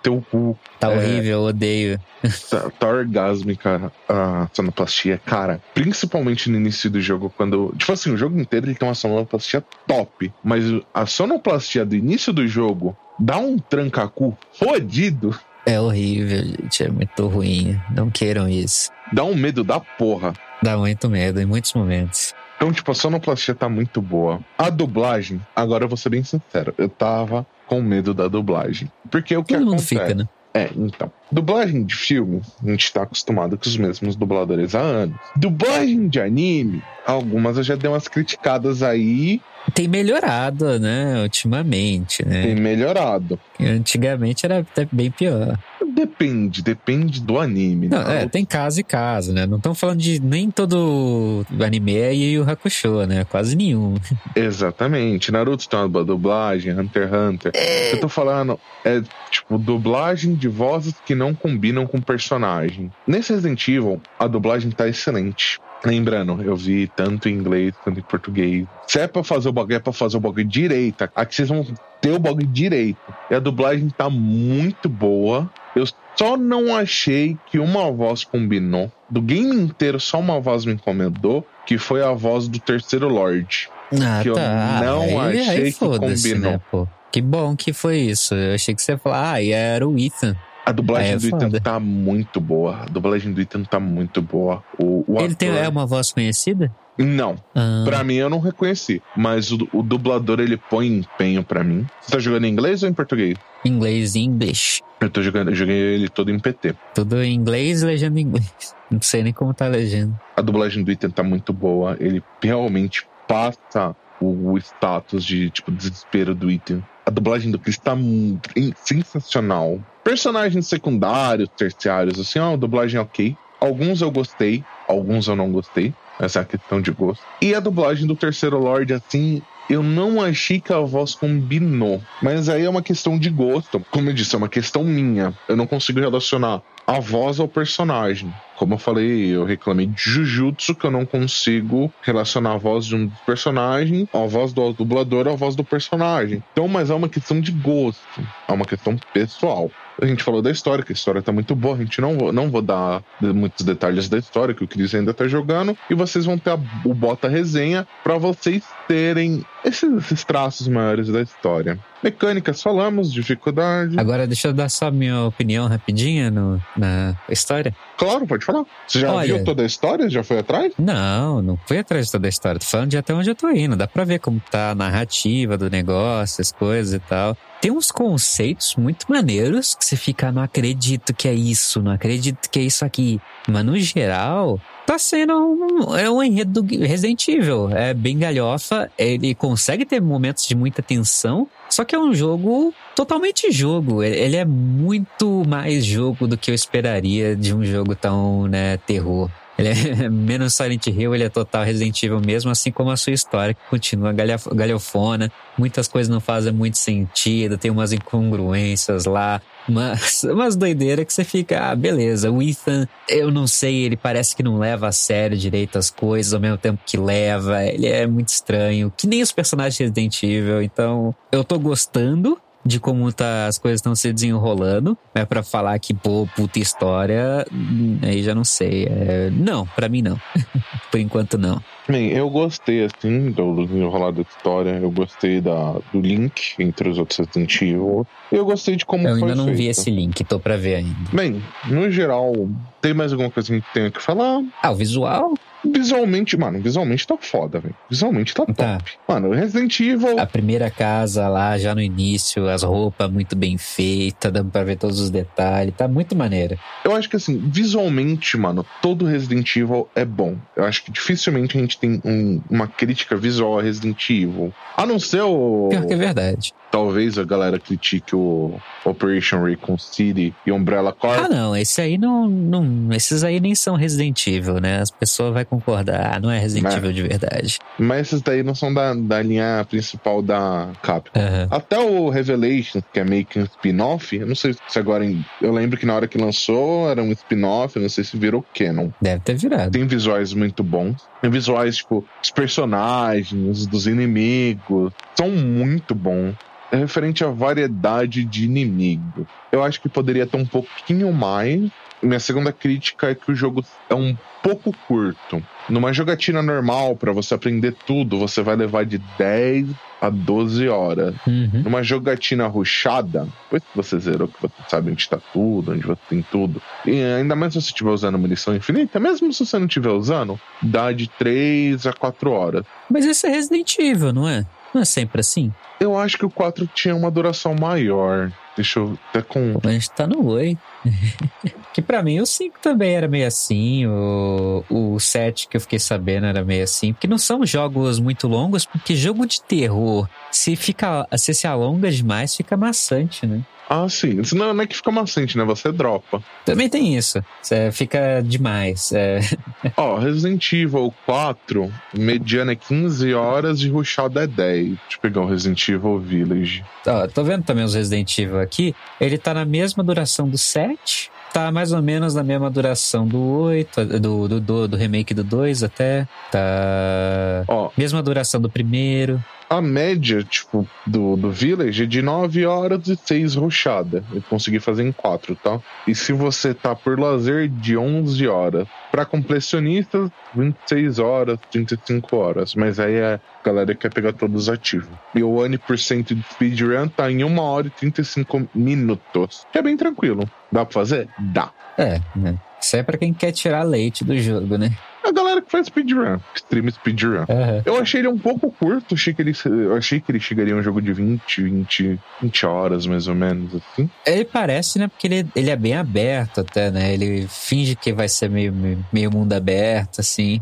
Teu cu. Tá É. horrível, eu odeio. Tá, tá orgásmica a sonoplastia, cara. Principalmente no início do jogo, quando. Tipo assim, o jogo inteiro ele tem uma sonoplastia top. Mas a sonoplastia do início do jogo dá um trancacu fodido. É horrível, gente. É muito ruim. Não queiram isso. Dá um medo da porra. Dá muito medo em muitos momentos. Então, tipo, a sonoplastia tá muito boa. A dublagem, agora eu vou ser bem sincero, eu tava com medo da dublagem. Porque o que Todo mundo acontece? fica, né? É, então. Dublagem de filme, a gente tá acostumado com os mesmos dubladores há anos. Dublagem de anime, algumas eu já dei umas criticadas aí Tem melhorado, né? Ultimamente, né? tem melhorado. Antigamente era até bem pior. Depende, depende do anime. Não, né? é, tem caso e caso, né? Não estão falando de nem todo anime é Yu Hakusho, né? Quase nenhum. Exatamente. Naruto tem uma dublagem, Hunter x Hunter. Eu tô falando, é tipo, dublagem de vozes que não combinam com o personagem. Nesse Resident Evil, a dublagem tá excelente. Lembrando, eu vi tanto em inglês quanto em português. Se é pra fazer o bagulho, é pra fazer o bagulho direito. Aqui vocês vão ter o bagulho direito. E a dublagem tá muito boa. Eu só não achei que uma voz combinou. Do game inteiro, só uma voz me incomodou, que foi a voz do terceiro Lorde. Ah, Que eu tá. não aí, achei aí que foda-se, combinou. né? Que bom que foi isso. Eu achei que você ia falar, ah, e era o Ethan. A dublagem É do Ethan foda. tá muito boa. A dublagem do Ethan tá muito boa. O, o Ele tem, ator- é uma voz conhecida? Não, Ah, pra mim eu não reconheci. Mas o, o dublador ele põe empenho pra mim. Você tá jogando em inglês ou em português? inglês e English. Eu tô jogando, eu joguei ele todo em PT. Tudo em inglês, legenda em inglês. (laughs) Não sei nem como tá a legenda. A dublagem do Ethan tá muito boa. Ele realmente passa o, o status de tipo desespero do Ethan. A dublagem do Chris tá sensacional. Personagens secundários, terciários, assim, ó, a dublagem ok. Alguns eu gostei, alguns eu não gostei. Essa é a questão de gosto. E a dublagem do Terceiro Lorde, assim, eu não achei que a voz combinou. Mas aí é uma questão de gosto. Como eu disse, é uma questão minha. Eu não consigo relacionar a voz ao personagem. Como eu falei, eu reclamei de Jujutsu que eu não consigo relacionar a voz de um personagem, a voz do dublador à voz do personagem. Então, mas é uma questão de gosto, é uma questão pessoal. A gente falou da história, que a história tá muito boa. A gente não vou, não vou dar muitos detalhes da história, que o Cris ainda tá jogando. E vocês vão ter a- o Bota Resenha pra vocês terem esses, esses traços maiores da história. Mecânicas, falamos, dificuldade. Agora, deixa eu dar só minha opinião rapidinha no, na história. Claro, pode falar. Você já Olha- viu toda a história? Já foi atrás? Não, não fui atrás de toda a história. Tô falando de até onde eu tô indo. Dá pra ver como tá a narrativa do negócio, as coisas e tal. Tem uns conceitos muito maneiros que você fica, não acredito que é isso, não acredito que é isso aqui. Mas no geral, tá sendo um, é um enredo do Resident Evil. É bem galhofa, ele consegue ter momentos de muita tensão, só que é um jogo totalmente jogo. Ele é muito mais jogo do que eu esperaria de um jogo tão, né, terror. Ele é (laughs) menos Silent Hill, ele é total Resident Evil mesmo, assim como a sua história, que continua galhofona. Muitas coisas não fazem muito sentido, tem umas incongruências lá, umas, (laughs) umas doideiras que você fica, ah, beleza, o Ethan, eu não sei, ele parece que não leva a sério direito as coisas, ao mesmo tempo que leva, ele é muito estranho, que nem os personagens de Resident Evil, então eu tô gostando, de como tá, as coisas estão se desenrolando, mas para falar que, pô, puta história, hum, aí já não sei. É, não, para mim não. (laughs) Por enquanto não. Bem, eu gostei, assim, do desenrolar da história. Eu gostei da, do link entre os outros Resident Evil. Eu gostei de como eu foi ainda não feito. vi esse link, tô pra ver ainda. Bem, no geral, tem mais alguma coisa que a gente tenha que falar? Ah, o visual? Visualmente, mano, visualmente tá foda, velho. Visualmente tá top. Tá. Mano, Resident Evil. A primeira casa lá, já no início, as roupas muito bem feitas, dando pra ver todos os detalhes, tá muito maneira. Eu acho que assim, visualmente, mano, todo Resident Evil é bom. Eu acho que dificilmente a gente tem um- uma crítica visual a Resident Evil. A não ser o. Pior que é verdade. Talvez a galera critique o Operation Recon City e Umbrella Corp. Ah, não, esse aí não, não. Esses aí nem são Resident Evil, né? As pessoas vão concordar. Não é Resident Evil de verdade. Mas esses daí não são da, da linha principal da Capcom. Aham. Até o Revelations, que é meio que um spin-off, eu não sei se agora. Eu lembro que na hora que lançou era um spin-off, não sei se virou canon. Deve ter virado. Tem visuais muito bons. Tem visuais, tipo, dos personagens, dos inimigos. São muito bons. É referente à variedade de inimigo. Eu acho que poderia ter um pouquinho mais. Minha segunda crítica é que o jogo é um pouco curto. Numa jogatina normal, pra você aprender tudo, você vai levar de 10 a 12 horas. Uhum. Numa jogatina rushada, depois que você zerou, que você sabe onde tá tudo, onde você tem tudo, e ainda mais se você estiver usando munição infinita, mesmo se você não estiver usando, dá de 3 a 4 horas. Mas esse é Resident Evil, não é? Não é sempre assim. Eu acho que o 4 tinha uma duração maior. Deixa eu até com. A gente tá no 8. (laughs) que pra mim o 5 também era meio assim. O, o 7 que eu fiquei sabendo era meio assim. Porque não são jogos muito longos, porque jogo de terror, se, fica, se se alonga demais, fica maçante, né? Ah, sim. Não, não é que fica maçante, né? Você dropa. Também tem isso. É, fica demais. É, Ó, Resident Evil 4, mediana é 15 horas e rushada é 10. Deixa eu pegar o Resident Evil Village. Ó, tô vendo também os Resident Evil aqui. Ele tá na mesma duração do 7. Tá mais ou menos na mesma duração do 8, do, do, do, do remake do 2 até. Tá. Ó, Mesma duração do primeiro. A média, tipo, do, do Village é de 9 horas e 6 rushada. Eu consegui fazer em 4, tá? E se você tá por lazer, de 11 horas. Pra completionistas, 26 horas, 35 horas. Mas aí é a galera que quer pegar todos ativos. E o 1% de speedrun tá em 1 hora e 35 minutos. Que é bem tranquilo. Dá pra fazer? Dá. É, né? Isso é pra quem quer tirar leite do jogo, né? A galera que faz speedrun, extreme speedrun. Aham. Eu achei ele um pouco curto, achei que ele, achei que ele chegaria a um jogo de 20, 20, 20 horas, mais ou menos, assim. Ele parece, né? Porque ele, ele é bem aberto até, né? Ele finge que vai ser meio- meio mundo aberto, assim.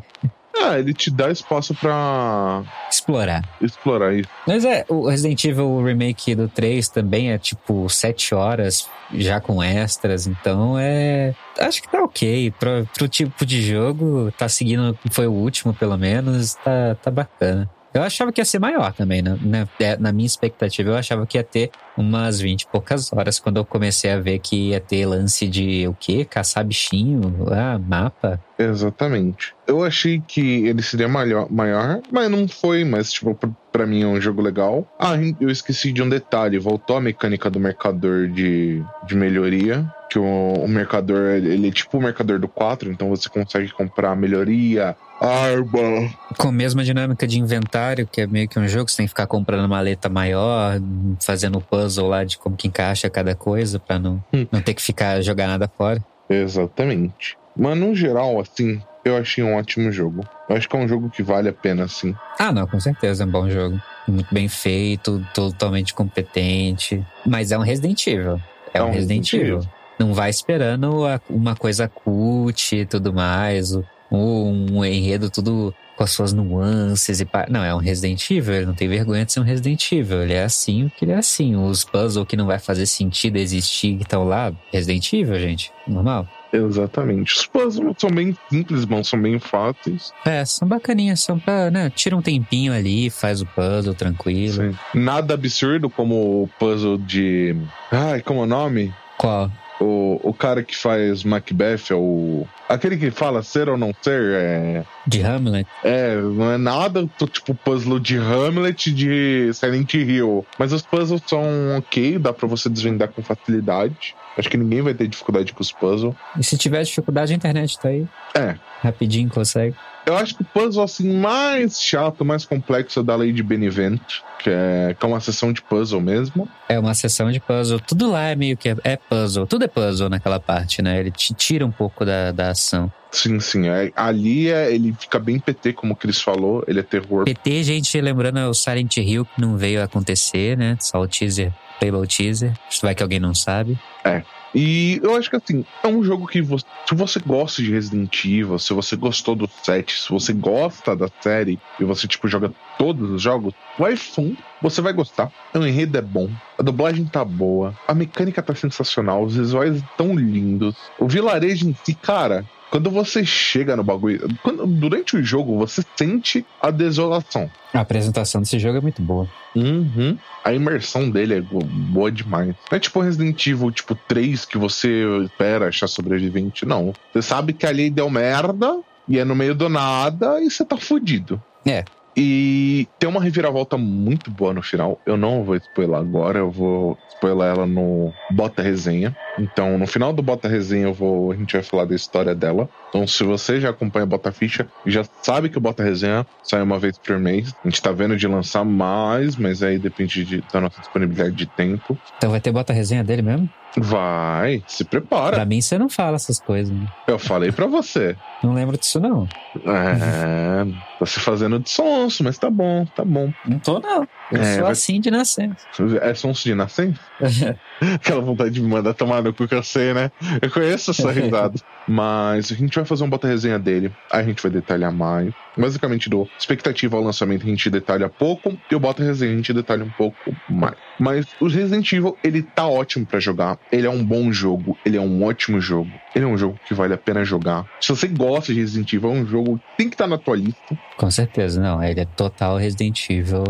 Ah, ele te dá espaço pra Explorar. explorar isso. Mas é, o Resident Evil Remake do 3 também é tipo 7 horas já com extras, então é. Acho que tá ok. Pro, pro tipo de jogo, tá seguindo foi o último, pelo menos, tá, tá bacana. Eu achava que ia ser maior também, né? Na, é, na minha expectativa, eu achava que ia ter umas 20 e poucas horas quando eu comecei a ver que ia ter lance de o quê? Caçar bichinho, ah, mapa. Exatamente. Eu achei que ele seria maior, maior mas não foi, mas, tipo, pra mim é um jogo legal. Ah, eu esqueci de um detalhe: voltou a mecânica do mercador de, de melhoria. Que o, o mercador, ele é tipo o mercador do 4, então você consegue comprar melhoria, arma, Com a mesma dinâmica de inventário, que é meio que um jogo, você tem que ficar comprando maleta maior, fazendo o puzzle lá de como que encaixa cada coisa, pra não, Hum. não ter que ficar jogar nada fora. Exatamente. Mas no geral, assim, eu achei um ótimo jogo. Eu acho que é um jogo que vale a pena, assim. Ah, não, com certeza, é um bom jogo. Muito bem feito, totalmente competente. Mas é um Resident Evil. É, um, Resident, Evil. Não vai esperando uma coisa cult e tudo mais, o- um, enredo tudo com as suas nuances e pá. Não, é um Resident Evil, ele não tem vergonha de ser um Resident Evil. Ele é assim o que ele é assim. Os puzzles que não vai fazer sentido existir que estão lá, Resident Evil, gente. Normal. Exatamente. Os puzzles são bem simples, mano, são bem fáceis. É, são bacaninhas, são pra, né? Tira um tempinho ali, faz o puzzle tranquilo. Sim. Nada absurdo como o puzzle de. Ai, como é o nome? Qual? O, o cara que faz Macbeth é o. Aquele que fala ser ou não ser é. De Hamlet. É, não é nada tipo puzzle de Hamlet de Silent Hill. Mas os puzzles são ok, dá pra você desvendar com facilidade. Acho que ninguém vai ter dificuldade com os puzzles. E se tiver dificuldade, a internet tá aí. É. Rapidinho consegue. Eu acho que o puzzle assim mais chato, mais complexo é da Lady Benevento, que é, que é uma sessão de puzzle mesmo. É uma sessão de puzzle. Tudo lá é meio que é, é puzzle. Tudo é puzzle naquela parte, né? Ele te tira um pouco da, da ação. Sim, sim. É, ali é, ele fica bem PT, como o Chris falou. Ele é terror. PT, gente, lembrando, é o Silent Hill que não veio acontecer, né? Só o teaser, payload teaser. Vai que alguém não sabe. É. E eu acho que assim, é um jogo que você, se você gosta de Resident Evil, se você gostou do set, se você gosta da série e você tipo joga todos os jogos, vai fundo, você vai gostar. O enredo é bom, a dublagem tá boa, a mecânica tá sensacional, os visuais estão lindos. O vilarejo em si, cara, quando você chega no bagulho, quando, durante o jogo você sente a desolação. A apresentação desse jogo é muito boa. Uhum. A imersão dele é boa demais. Não é tipo Resident Evil tipo 3 que você espera achar sobrevivente, não. Você sabe que ali deu merda e é no meio do nada e você tá fudido. É. E tem uma reviravolta muito boa no final. Eu não vou spoiler agora, eu vou spoiler ela no Bota Resenha. Então, no final do Bota Resenha, eu vou, a gente vai falar da história dela. Então, se você já acompanha Bota Ficha, já sabe que o Bota Resenha sai uma vez por mês. A gente tá vendo de lançar mais, mas aí depende de, da nossa disponibilidade de tempo. Então vai ter Bota Resenha dele mesmo? Vai, se prepara. Pra mim, você não fala essas coisas. Né? Eu falei pra você. Não lembro disso, não. É, tá se fazendo de sonso, mas tá bom, tá bom. Não tô, não. Eu É, sou vai- assim de nascença. É sonso de nascença? (laughs) Aquela vontade de me mandar tomar no cu que eu sei, né? Eu conheço essa (laughs) risada. Mas a gente vai fazer um bota resenha dele. Aí a gente vai detalhar mais. Basicamente, do expectativa ao lançamento a gente detalha pouco. E o bota resenha a gente detalha um pouco mais. Mas o Resident Evil, ele tá ótimo pra jogar. Ele é um bom jogo. Ele é um ótimo jogo. Ele é um jogo que vale a pena jogar. Se você gosta de Resident Evil, é um jogo que tem que estar na tua lista. Com certeza, não. Ele é total Resident Evil.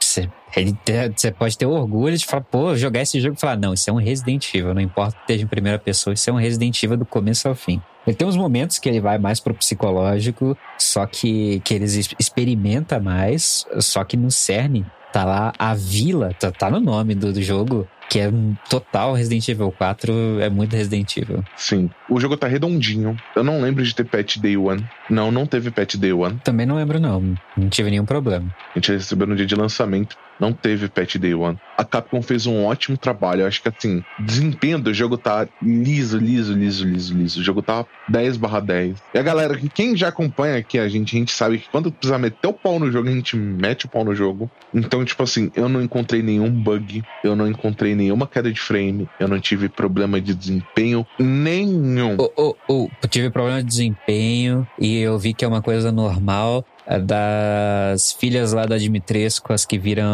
Você, ele você pode ter orgulho de falar, pô, jogar esse jogo e falar, não, isso é um Resident Evil. Não importa que esteja em primeira pessoa, isso é um Resident Evil do começo ao fim. Ele tem uns momentos que ele vai mais pro psicológico, só que, que eles es- experimenta mais, só que no cerne tá lá a vila, tá, tá no nome do, do jogo, que é um total Resident Evil 4, é muito Resident Evil. Sim. O jogo tá redondinho. Eu não lembro de ter patch day one. Não, não teve patch day one. Também não lembro, não. Não tive nenhum problema. A gente recebeu no dia de lançamento. Não teve patch day one. A Capcom fez um ótimo trabalho. Eu acho que assim, desempenho do jogo tá liso, liso, liso, liso, liso. O jogo tá 10 barra 10. E a galera, que quem já acompanha aqui a gente, a gente sabe que quando precisar meter o pau no jogo, a gente mete o pau no jogo. Então, tipo assim, eu não encontrei nenhum bug. Eu não encontrei nenhuma queda de frame. Eu não tive problema de desempenho nenhum. Oh, oh, oh, tive problema de desempenho e eu vi que é uma coisa normal das filhas lá da Dimitrescu, as que viram.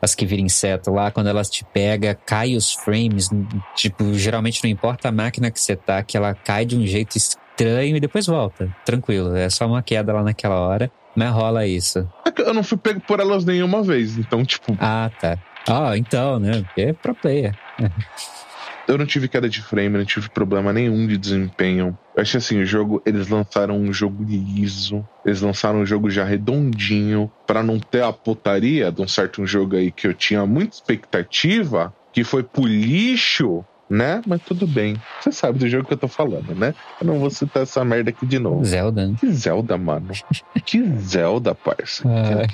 As que viram inseto lá, quando elas te pegam, cai os frames. Tipo, geralmente não importa a máquina que você tá, que ela cai de um jeito estranho e depois volta. Tranquilo, é só uma queda lá naquela hora, mas rola isso. É que Eu não fui pego por elas nenhuma vez. Então, tipo, Ah, tá. Ó, então, né? Porque é pro player. (laughs) eu não tive queda de frame, não tive problema nenhum de desempenho. Eu que assim, o jogo, eles lançaram um jogo liso, eles lançaram um jogo já redondinho, pra não ter a putaria de um certo jogo aí que eu tinha muita expectativa, que foi pro lixo, né? Mas tudo bem. Você sabe do jogo que eu tô falando, né? Eu não vou citar essa merda aqui de novo. Zelda, né? Que Zelda, mano. (laughs) Que Zelda, parça. Ah.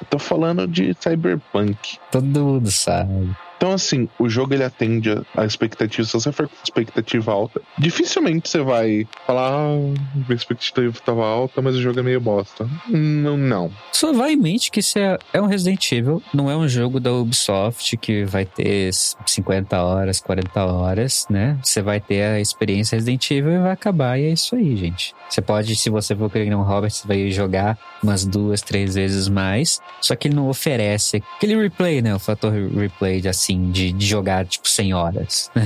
Eu tô falando de Cyberpunk. Todo mundo sabe. Então, assim, o jogo ele atende a- a expectativa. Se você for com expectativa alta, dificilmente você vai falar, ah, minha expectativa estava alta, mas o jogo é meio bosta. Não, não. Só vai em mente que isso é, é um Resident Evil, não é um jogo da Ubisoft que vai ter 50 horas, 40 horas, né? Você vai ter a experiência Resident Evil e vai acabar, e é isso aí, gente. Você pode, se você for querer um Robert, você vai jogar umas duas, três vezes mais, só que ele não oferece aquele replay, né? O fator replay, de, assim, de, de jogar, tipo, 100 horas. (laughs)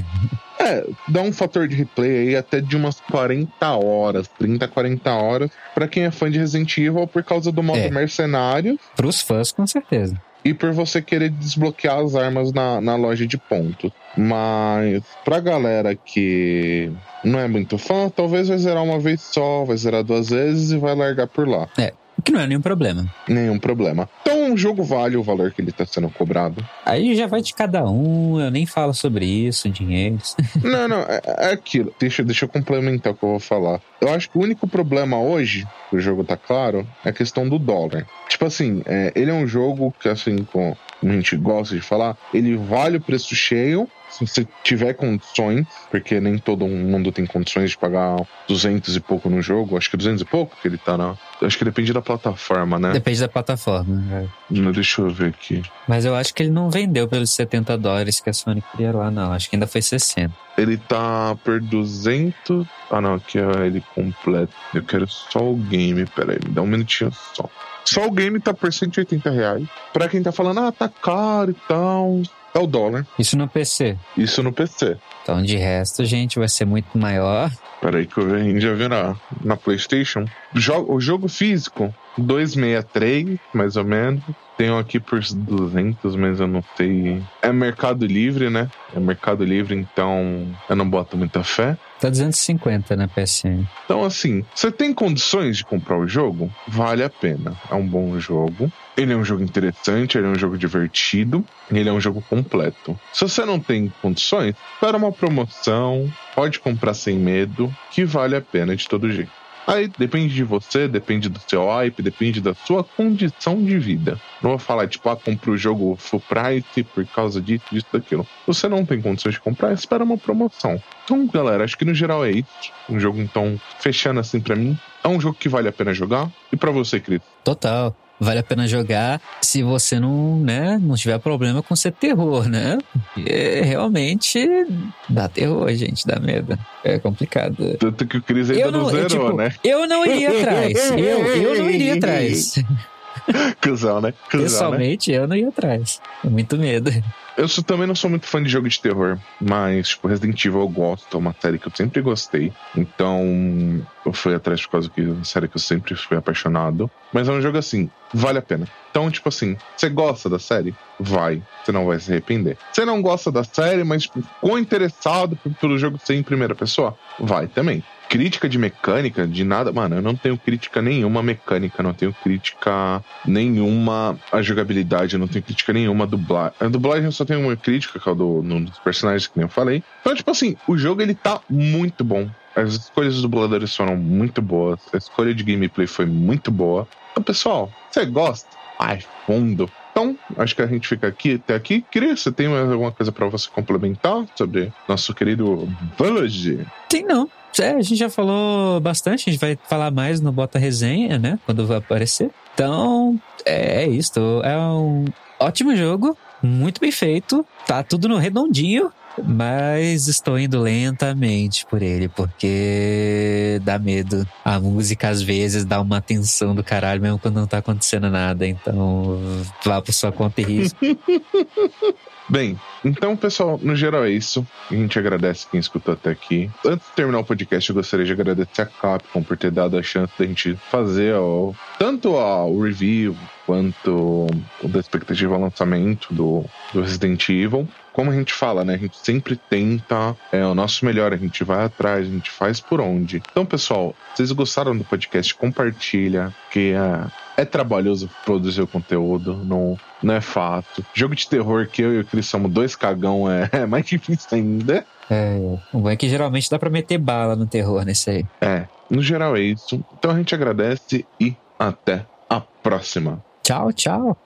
É, dá um fator de replay aí até de umas 40 horas, 30, 40 horas, pra quem é fã de Resident Evil por causa do modo É. mercenário. Pros fãs, com certeza. e por você querer desbloquear as armas na, na loja de pontos. Mas pra galera que não é muito fã, talvez vai zerar uma vez só, vai zerar duas vezes e vai largar por lá. É, que não é nenhum problema. Nenhum problema. Então o jogo vale o valor que ele tá sendo cobrado. Aí já vai de cada um, eu nem falo sobre isso, dinheiros. (laughs) Não, não, é, é aquilo. Deixa, deixa eu complementar o que eu vou falar. Eu acho que o único problema hoje, que o jogo tá claro, é a questão do dólar. Tipo assim, é, ele é um jogo que, assim, como a gente gosta de falar, ele vale o preço cheio, se você tiver condições, porque nem todo mundo tem condições de pagar 200 e pouco no jogo, acho que 200 e pouco que ele tá na. Acho que depende da plataforma, né? Depende da plataforma. é. Não, Deixa eu ver aqui. Mas eu acho que ele não vendeu pelos 70 dólares que a Sony queria lá, não. Acho que ainda foi 60. Ele tá por 200. Ah, não, aqui é ele completo. Eu quero só o game, peraí, me dá um minutinho só. Só o game tá por 180 reais. Pra quem tá falando, ah, tá caro e tal. É o dólar. Isso no PC. Isso no PC. Então, de resto, gente, vai ser muito maior. Peraí que eu vi- a gente já viu na, na PlayStation. Jo- o jogo físico, 263, mais ou menos. Tenho aqui por 200, mas eu não sei. É Mercado Livre, né? É Mercado Livre, então eu não boto muita fé. Tá 250 na PSN. Então, assim, você tem condições de comprar o jogo? Vale a pena. É um bom jogo. Ele é um jogo interessante, ele é um jogo divertido, ele é um jogo completo. Se você não tem condições, espera uma promoção, pode comprar sem medo, que vale a pena de todo jeito. Aí depende de você, depende do seu hype, depende da sua condição de vida. Não vou falar, tipo, ah, compra o jogo full price por causa disso, disso, daquilo. Você não tem condições de comprar, espera uma promoção. Então, galera, acho que no geral é isso. Um jogo, então, fechando assim pra mim, é um jogo que vale a pena jogar. E pra você, Cris? Total. Vale a pena jogar se você não, né, não tiver problema com ser terror, né? Porque realmente dá terror, gente, dá medo. É complicado. Tanto que o Cris ainda não, eu, zerou, tipo, né? eu não iria atrás. Eu, eu não iria atrás. (laughs) Cusão, né? Cusão, né? Pessoalmente, eu não ia atrás. Muito medo. Eu sou- também não sou muito fã de jogo de terror, mas, tipo, Resident Evil eu gosto, é uma série que eu sempre gostei. Então, eu fui atrás por causa que é uma série que eu sempre fui apaixonado. Mas é um jogo assim, vale a pena. Então, tipo assim, você gosta da série? Vai. Você não vai se arrepender. Você não gosta da série, mas tipo, ficou interessado pelo jogo ser em primeira pessoa? Vai também. Crítica de mecânica, de nada. Mano, eu não tenho crítica nenhuma mecânica, não tenho crítica nenhuma à jogabilidade, não tenho crítica nenhuma à dublagem. A dublagem eu só tenho uma crítica, que é o do, dos personagens que nem eu falei. Então, tipo assim, o jogo ele tá muito bom. As escolhas dos dubladores foram muito boas. A escolha de gameplay foi muito boa. Então, pessoal, você gosta? Ai, fundo. Então, acho que a gente fica aqui até aqui. Cris, você tem mais alguma coisa pra você complementar sobre nosso querido Village? Tem não. É, a gente já falou bastante, a gente vai falar mais no Bota Resenha, né? Quando vai aparecer. Então, é, é isso. É um ótimo jogo, muito bem feito, tá tudo no redondinho. Mas estou indo lentamente por ele, porque dá medo. A música às vezes dá uma tensão do caralho, mesmo quando não tá acontecendo nada. Então, vá por sua conta e risco. (laughs) Bem, então, pessoal, no geral é isso. A gente agradece quem escutou até aqui. Antes de terminar o podcast, eu gostaria de agradecer a Capcom por ter dado a chance da gente fazer ó, tanto ó, o review quanto da expectativa ao lançamento do, do Resident Evil. Como a gente fala, né? A gente sempre tenta é, o nosso melhor, a gente vai atrás, a gente faz por onde. Então, pessoal, vocês gostaram do podcast, compartilha, que é, é trabalhoso produzir o conteúdo, não, não é fácil. Jogo de terror que eu e o Cris somos dois cagão é, (laughs) é mais difícil ainda. É, o bom é que geralmente dá pra meter bala no terror nesse aí. É, no geral é isso. Então a gente agradece e até a próxima. Tchau, tchau.